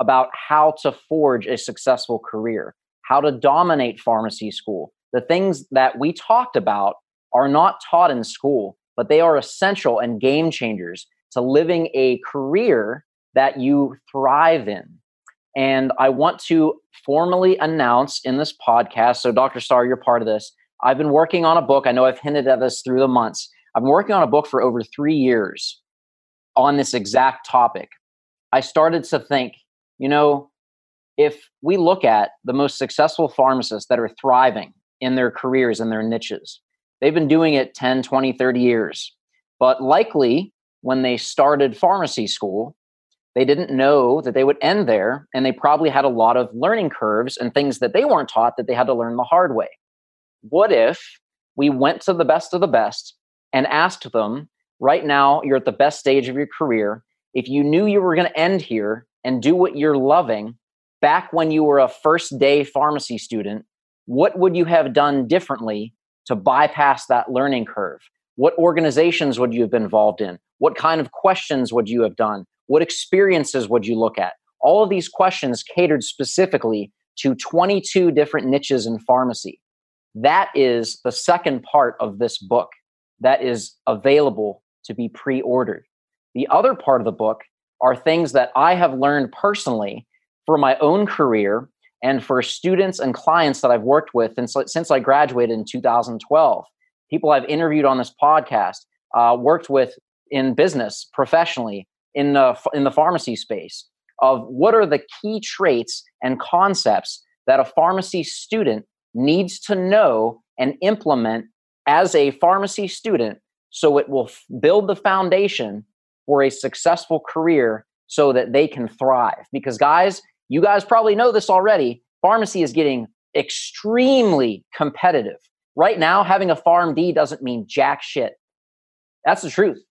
about how to forge a successful career, how to dominate pharmacy school. The things that we talked about are not taught in school but they are essential and game changers to living a career that you thrive in. And I want to formally announce in this podcast. So, Dr. Starr, you're part of this. I've been working on a book. I know I've hinted at this through the months. I've been working on a book for over three years on this exact topic. I started to think, you know, if we look at the most successful pharmacists that are thriving in their careers and their niches, They've been doing it 10, 20, 30 years. But likely when they started pharmacy school, they didn't know that they would end there. And they probably had a lot of learning curves and things that they weren't taught that they had to learn the hard way. What if we went to the best of the best and asked them, right now, you're at the best stage of your career. If you knew you were going to end here and do what you're loving back when you were a first day pharmacy student, what would you have done differently to bypass that learning curve? What organizations would you have been involved in? What kind of questions would you have done? What experiences would you look at? All of these questions catered specifically to 22 different niches in pharmacy. That is the second part of this book that is available to be pre ordered. The other part of the book are things that I have learned personally for my own career and for students and clients that I've worked with since, I graduated in 2012, people I've interviewed on this podcast, uh, worked with in business, professionally, in the, in the pharmacy space, of what are the key traits and concepts that a pharmacy student needs to know and implement as a pharmacy student so it will f- build the foundation for a successful career so that they can thrive. Because, guys, you guys probably know this already. Pharmacy is getting extremely competitive. Right now, having a PharmD doesn't mean jack shit. That's the truth.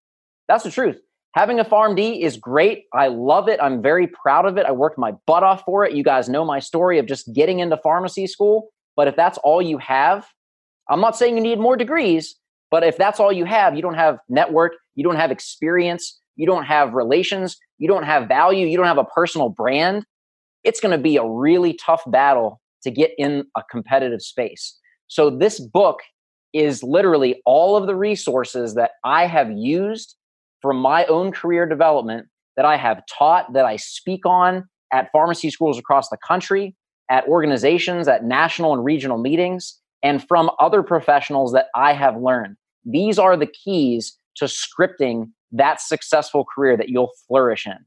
That's the truth. Having a PharmD is great. I love it. I'm very proud of it. I worked my butt off for it. You guys know my story of just getting into pharmacy school. But if that's all you have, I'm not saying you need more degrees, but if that's all you have, you don't have network, you don't have experience, you don't have relations, you don't have value, you don't have a personal brand, it's going to be a really tough battle to get in a competitive space. So, this book is literally all of the resources that I have used for my own career development that I have taught, that I speak on at pharmacy schools across the country, at organizations, at national and regional meetings, and from other professionals that I have learned. These are the keys to scripting that successful career that you'll flourish in.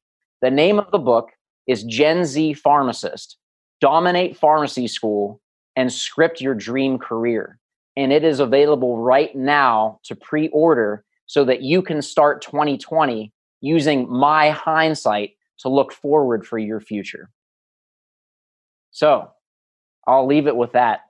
The name of the book is Gen Z pharmacist. Dominate pharmacy school and script your dream career. And it is available right now to pre order so that you can start 2020 using my hindsight to look forward for your future. So I'll leave it with that.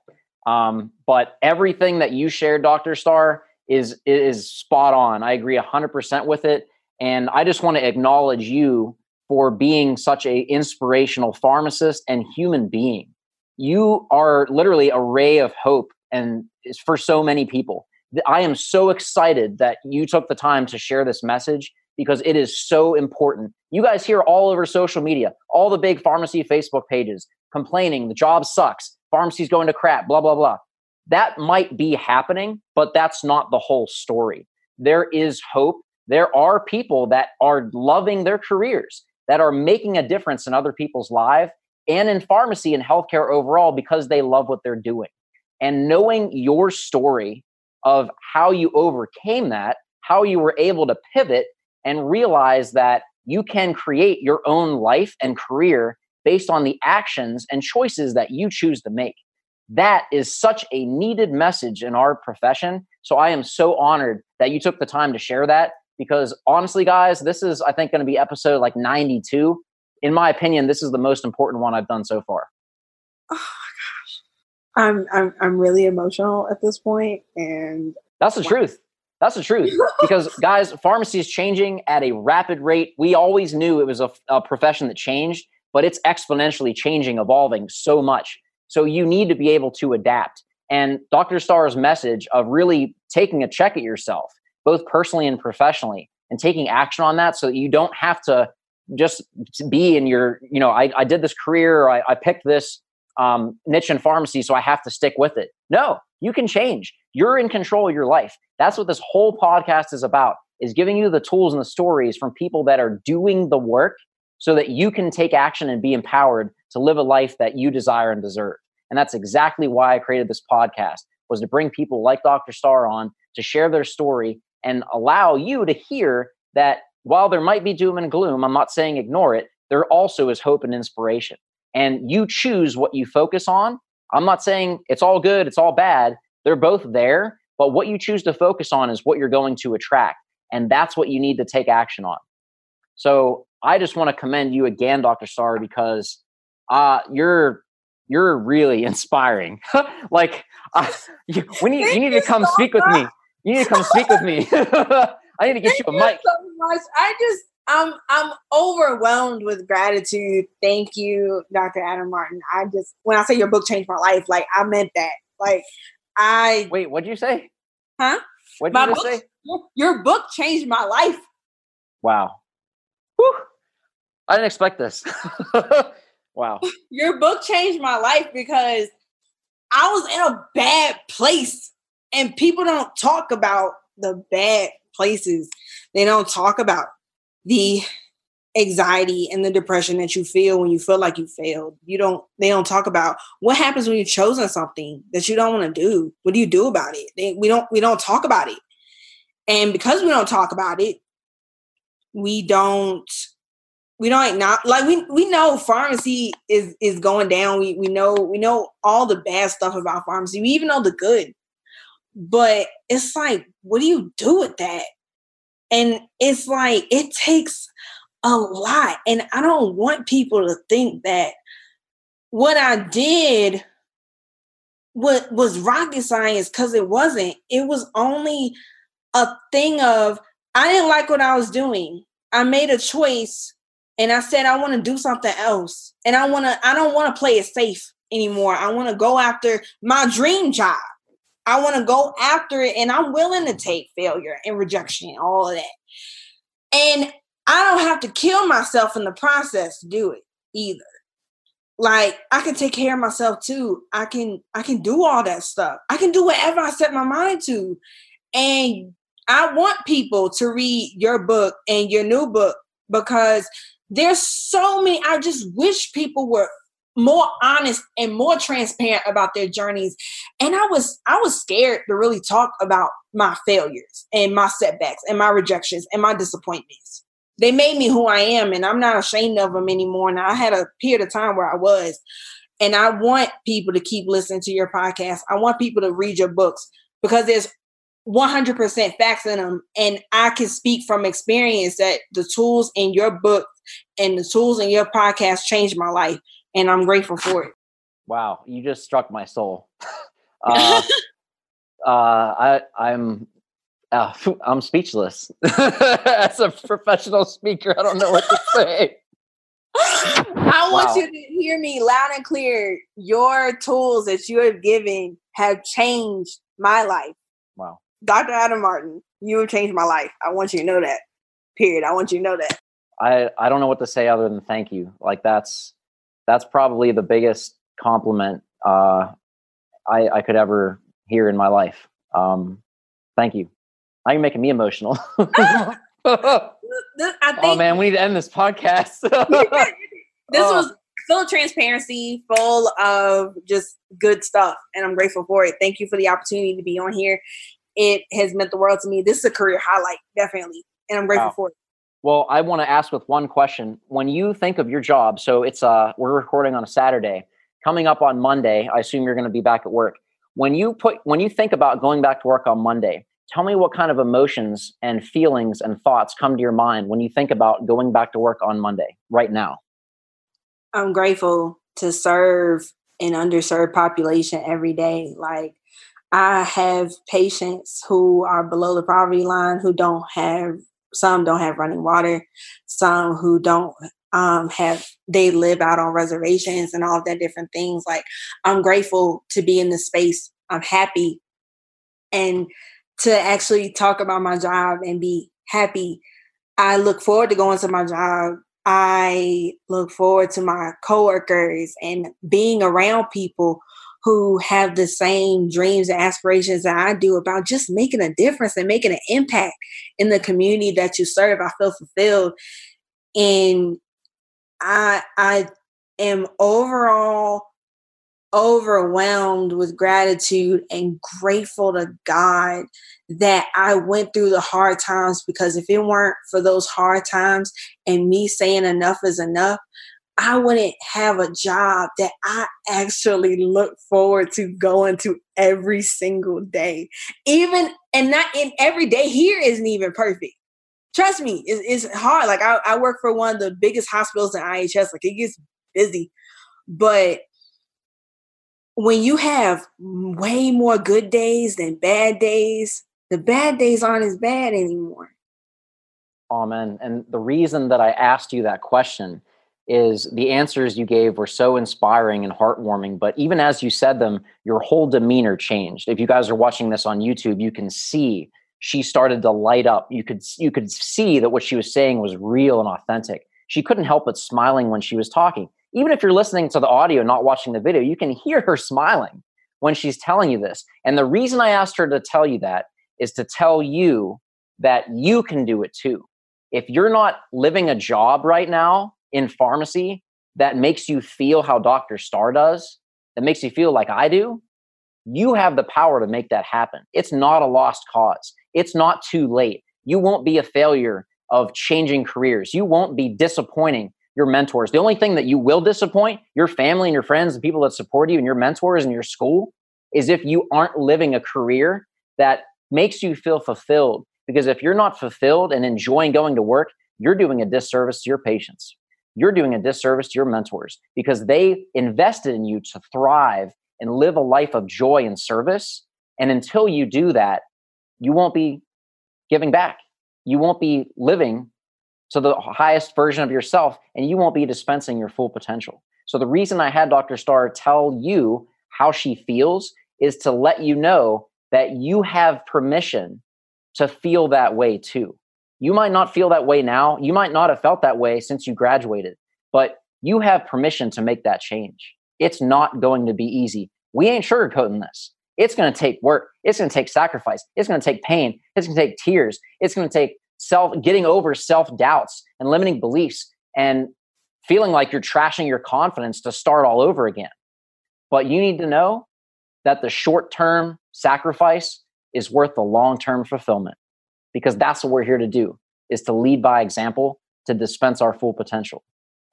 Um, but everything that you shared, Dr. Starr, is is spot on. I agree 100% with it. And I just want to acknowledge you for being such a inspirational pharmacist and human being. You are literally a ray of hope and for so many people. I am so excited that you took the time to share this message because it is so important. You guys hear all over social media, all the big pharmacy Facebook pages complaining the job sucks, pharmacy's going to crap, blah, blah, blah. That might be happening, but that's not the whole story. There is hope. There are people that are loving their careers, that are making a difference in other people's lives and in pharmacy and healthcare overall because they love what they're doing. And knowing your story of how you overcame that, how you were able to pivot and realize that you can create your own life and career based on the actions and choices that you choose to make. That is such a needed message in our profession. So I am so honored that you took the time to share that because honestly, guys, this is, I think, going to be episode like 92. In my opinion, this is the most important one I've done so far. Oh. I'm, I'm, I'm really emotional at this point, And that's the truth. That's the truth. because, [laughs] guys, pharmacy is changing at a rapid rate. We always knew it was a, a profession that changed, but it's exponentially changing, evolving so much. So you need to be able to adapt. And Dr. Starr's message of really taking a check at yourself, both personally and professionally, and taking action on that so that you don't have to just be in your, you know, I, I did this career, I, I picked this um, niche in pharmacy, so I have to stick with it. No, you can change. You're in control of your life. That's what this whole podcast is about, is giving you the tools and the stories from people that are doing the work so that you can take action and be empowered to live a life that you desire and deserve. And that's exactly why I created this podcast was to bring people like Dr. Starr on to share their story and allow you to hear that while there might be doom and gloom, I'm not saying ignore it, there also is hope and inspiration. And you choose what you focus on. I'm not saying it's all good, it's all bad. They're both there, but what you choose to focus on is what you're going to attract. And that's what you need to take action on. So I just want to commend you again, Dr. Starr, because uh, you're you're really [laughs] inspiring. [laughs] like uh, [laughs] you, we need you need to come so speak much. with me. You need to come speak with me. I need to get Thank you a mic. So. I just I'm I'm overwhelmed with gratitude. Thank you, Dr. Adam Martin. I just when I say your book changed my life, like I meant that. Like I wait. What'd you say? Huh? What did you book, say? Your book changed my life. Wow. Whew. I didn't expect this. [laughs] wow. Your book changed my life because I was in a bad place and people don't talk about the bad places. They don't talk about the anxiety and the depression that you feel when you feel like you failed. You don't they don't talk about what happens when you've chosen something that you don't want to do. What do you do about it? They, we don't we don't talk about it. And because we don't talk about it, we don't we don't not like we we know pharmacy is is going down. We we know we know all the bad stuff about pharmacy. We even know the good. But it's like, what do you do with that? And it's like it takes a lot. And I don't want people to think that what I did what was rocket science because it wasn't. It was only a thing of I didn't like what I was doing. I made a choice and I said I want to do something else. And I want to I don't want to play it safe anymore. I want to go after my dream job. I want to go after it and I'm willing to take failure and rejection and all of that. And I don't have to kill myself in the process to do it either. Like I can take care of myself too. I can I can do all that stuff. I can do whatever I set my mind to. And I want people to read your book and your new book because there's so many I just wish people were more honest and more transparent about their journeys. And i was i was scared to really talk about my failures and my setbacks and my rejections and my disappointments. They made me who I am, and I'm not ashamed of them anymore. Now I had a period of time where I was, and I want people to keep listening to your podcast. I want people to read your books because there's 100% facts in them, and I can speak from experience that the tools in your book and the tools in your podcast changed my life, and I'm grateful for it. Wow, you just struck my soul. [laughs] uh, uh, I, I'm uh, [laughs] I'm speechless. [laughs] As a professional speaker, I don't know what to say. I want wow. you to hear me loud and clear. Your tools that you have given have changed my life. Wow. Dr. Adam Martin, you have changed my life. I want you to know that. Period. I want you to know that. I I don't know what to say other than thank you. Like that's that's probably the biggest compliment uh, I I could ever hear in my life. Um, thank you. Now you're making me emotional. [laughs] I oh man, we need to end this podcast. [laughs] this Oh. was full of transparency, full of just good stuff, and I'm grateful for it. Thank you for the opportunity to be on here. It has meant the world to me. This is a career highlight, definitely, and I'm grateful Wow. for it. Well, I want to ask with one question. When you think of your job, so it's uh we're recording on a Saturday. Coming up on Monday, I assume you're going to be back at work. When you put when you think about going back to work on Monday, tell me what kind of emotions and feelings and thoughts come to your mind when you think about going back to work on Monday right now. I'm grateful to serve an underserved population every day. Like I have patients who are below the poverty line who don't have some don't have running water, some who don't um, have they live out on reservations and all that different things. Like I'm grateful to be in this space. I'm happy and to actually talk about my job and be happy. I look forward to going to my job I look forward to my coworkers and being around people who have the same dreams and aspirations that I do about just making a difference and making an impact in the community that you serve. I feel fulfilled. And I I am overall overwhelmed with gratitude and grateful to God that I went through the hard times because if it weren't for those hard times and me saying enough is enough, I wouldn't have a job that I actually look forward to going to every single day. Even and not in every day here isn't even perfect. Trust me, it's, it's hard. Like I, I work for one of the biggest hospitals in IHS. Like it gets busy, but when you have way more good days than bad days, the bad days aren't as bad anymore. Amen. And the reason that I asked you that question is the answers you gave were so inspiring and heartwarming. But even as you said them, your whole demeanor changed. If you guys are watching this on YouTube, you can see she started to light up. You could you could see that what she was saying was real and authentic. She couldn't help but smiling when she was talking. Even if you're listening to the audio, not watching the video, you can hear her smiling when she's telling you this. And the reason I asked her to tell you that is to tell you that you can do it too. If you're not living a job right now in pharmacy that makes you feel how Dr. Star does, that makes you feel like I do, you have the power to make that happen. It's not a lost cause. It's not too late. You won't be a failure of changing careers. You won't be disappointing your mentors. The only thing that you will disappoint your family and your friends and people that support you and your mentors and your school is if you aren't living a career that makes you feel fulfilled. Because if you're not fulfilled and enjoying going to work, you're doing a disservice to your patients. You're doing a disservice to your mentors because they invested in you to thrive and live a life of joy and service. And until you do that, you won't be giving back. You won't be living to the highest version of yourself and you won't be dispensing your full potential. So the reason I had Dr. Starr tell you how she feels is to let you know that you have permission to feel that way too. You might not feel that way now. You might not have felt that way since you graduated, but you have permission to make that change. It's not going to be easy. We ain't sugarcoating this. It's going to take work. It's going to take sacrifice. It's going to take pain. It's going to take tears. It's going to take self getting over self doubts and limiting beliefs and feeling like you're trashing your confidence to start all over again. But you need to know that the short term sacrifice is worth the long term fulfillment because that's what we're here to do is to lead by example to dispense our full potential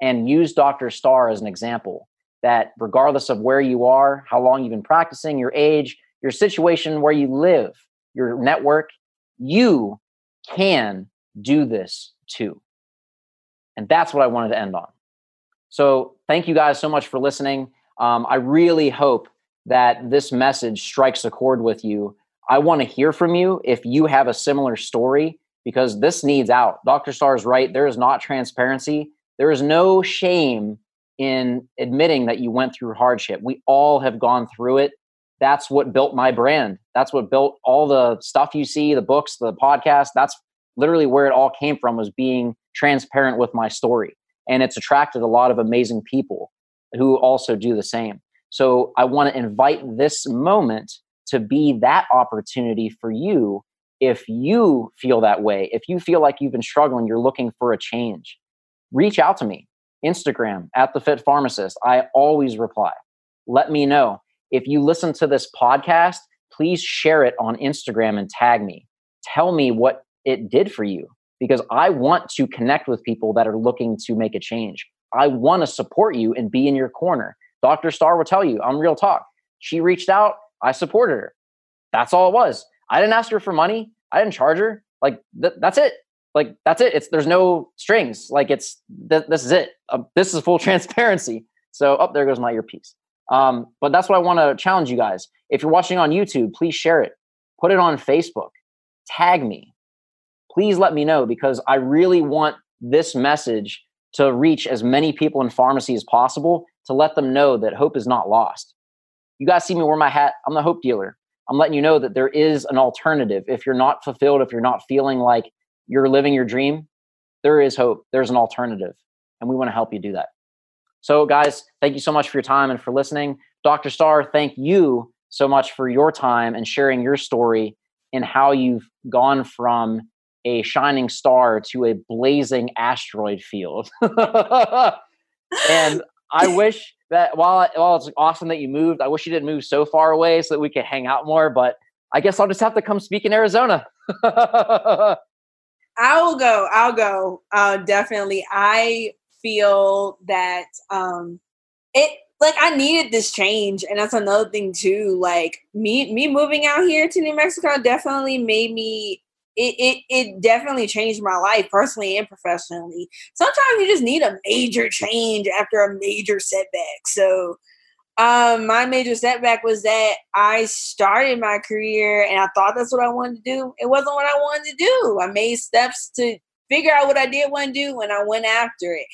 and use Dr. Starr as an example that regardless of where you are, how long you've been practicing, your age, your situation where you live, your network, you can do this too. And that's what I wanted to end on. So, thank you guys so much for listening. Um, I really hope that this message strikes a chord with you. I want to hear from you if you have a similar story because this needs out. Dr. Starr is right. There is not transparency, there is no shame in admitting that you went through hardship. We all have gone through it. That's what built my brand. That's what built all the stuff you see, the books, the podcast. That's literally where it all came from was being transparent with my story. And it's attracted a lot of amazing people who also do the same. So I want to invite this moment to be that opportunity for you if you feel that way. If you feel like you've been struggling, you're looking for a change, reach out to me. Instagram at the Fit Pharmacist. I always reply. Let me know. If you listen to this podcast, please share it on Instagram and tag me. Tell me what it did for you because I want to connect with people that are looking to make a change. I want to support you and be in your corner. Dr. Star will tell you, I'm real talk. She reached out, I supported her. That's all it was. I didn't ask her for money. I didn't charge her. Like th- that's it. Like that's it. It's there's no strings. Like it's th- this is it. Uh, this is full [laughs] transparency. So up oh, there goes my earpiece. Um, but that's what I want to challenge you guys. If you're watching on YouTube, please share it. Put it on Facebook. Tag me please let me know because I really want this message to reach as many people in pharmacy as possible to let them know that hope is not lost. You guys see me wear my hat. I'm the hope dealer. I'm letting you know that there is an alternative. If you're not fulfilled, if you're not feeling like you're living your dream, there is hope. There's an alternative. And we want to help you do that. So, guys, thank you so much for your time and for listening. Dr. Star, thank you so much for your time and sharing your story and how you've gone from a shining star to a blazing asteroid field. [laughs] and I wish that while while it's awesome that you moved, I wish you didn't move so far away so that we could hang out more. But I guess I'll just have to come speak in Arizona. [laughs] I will go. I'll go. Uh, definitely. I feel that um, it like I needed this change, and that's another thing too. Like me, me moving out here to New Mexico definitely made me it, it it definitely changed my life personally and professionally. Sometimes you just need a major change after a major setback. So um my major setback was that I started my career and I thought that's what I wanted to do. It wasn't what I wanted to do. I made steps to figure out what I did want to do and I went after it.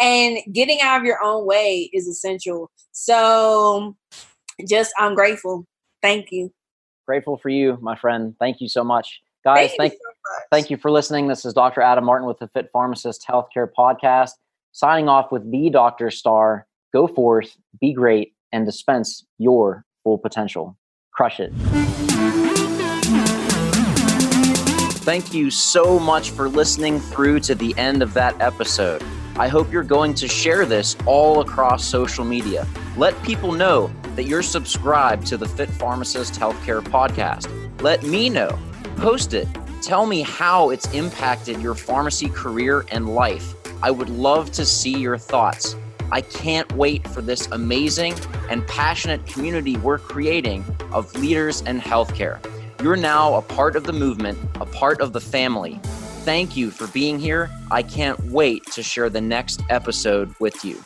And getting out of your own way is essential. So just I'm grateful. Thank you. Grateful for you, my friend. Thank you so much. Guys, thank, thank, you so thank you for listening. This is Dr. Adam Martin with the Fit Pharmacist Healthcare Podcast, signing off with the Dr. Star. Go forth, be great, and dispense your full potential. Crush it. Thank you so much for listening through to the end of that episode. I hope you're going to share this all across social media. Let people know that you're subscribed to the Fit Pharmacist Healthcare Podcast. Let me know Post it. Tell me how it's impacted your pharmacy career and life. I would love to see your thoughts. I can't wait for this amazing and passionate community we're creating of leaders in healthcare. You're now a part of the movement, a part of the family. Thank you for being here. I can't wait to share the next episode with you.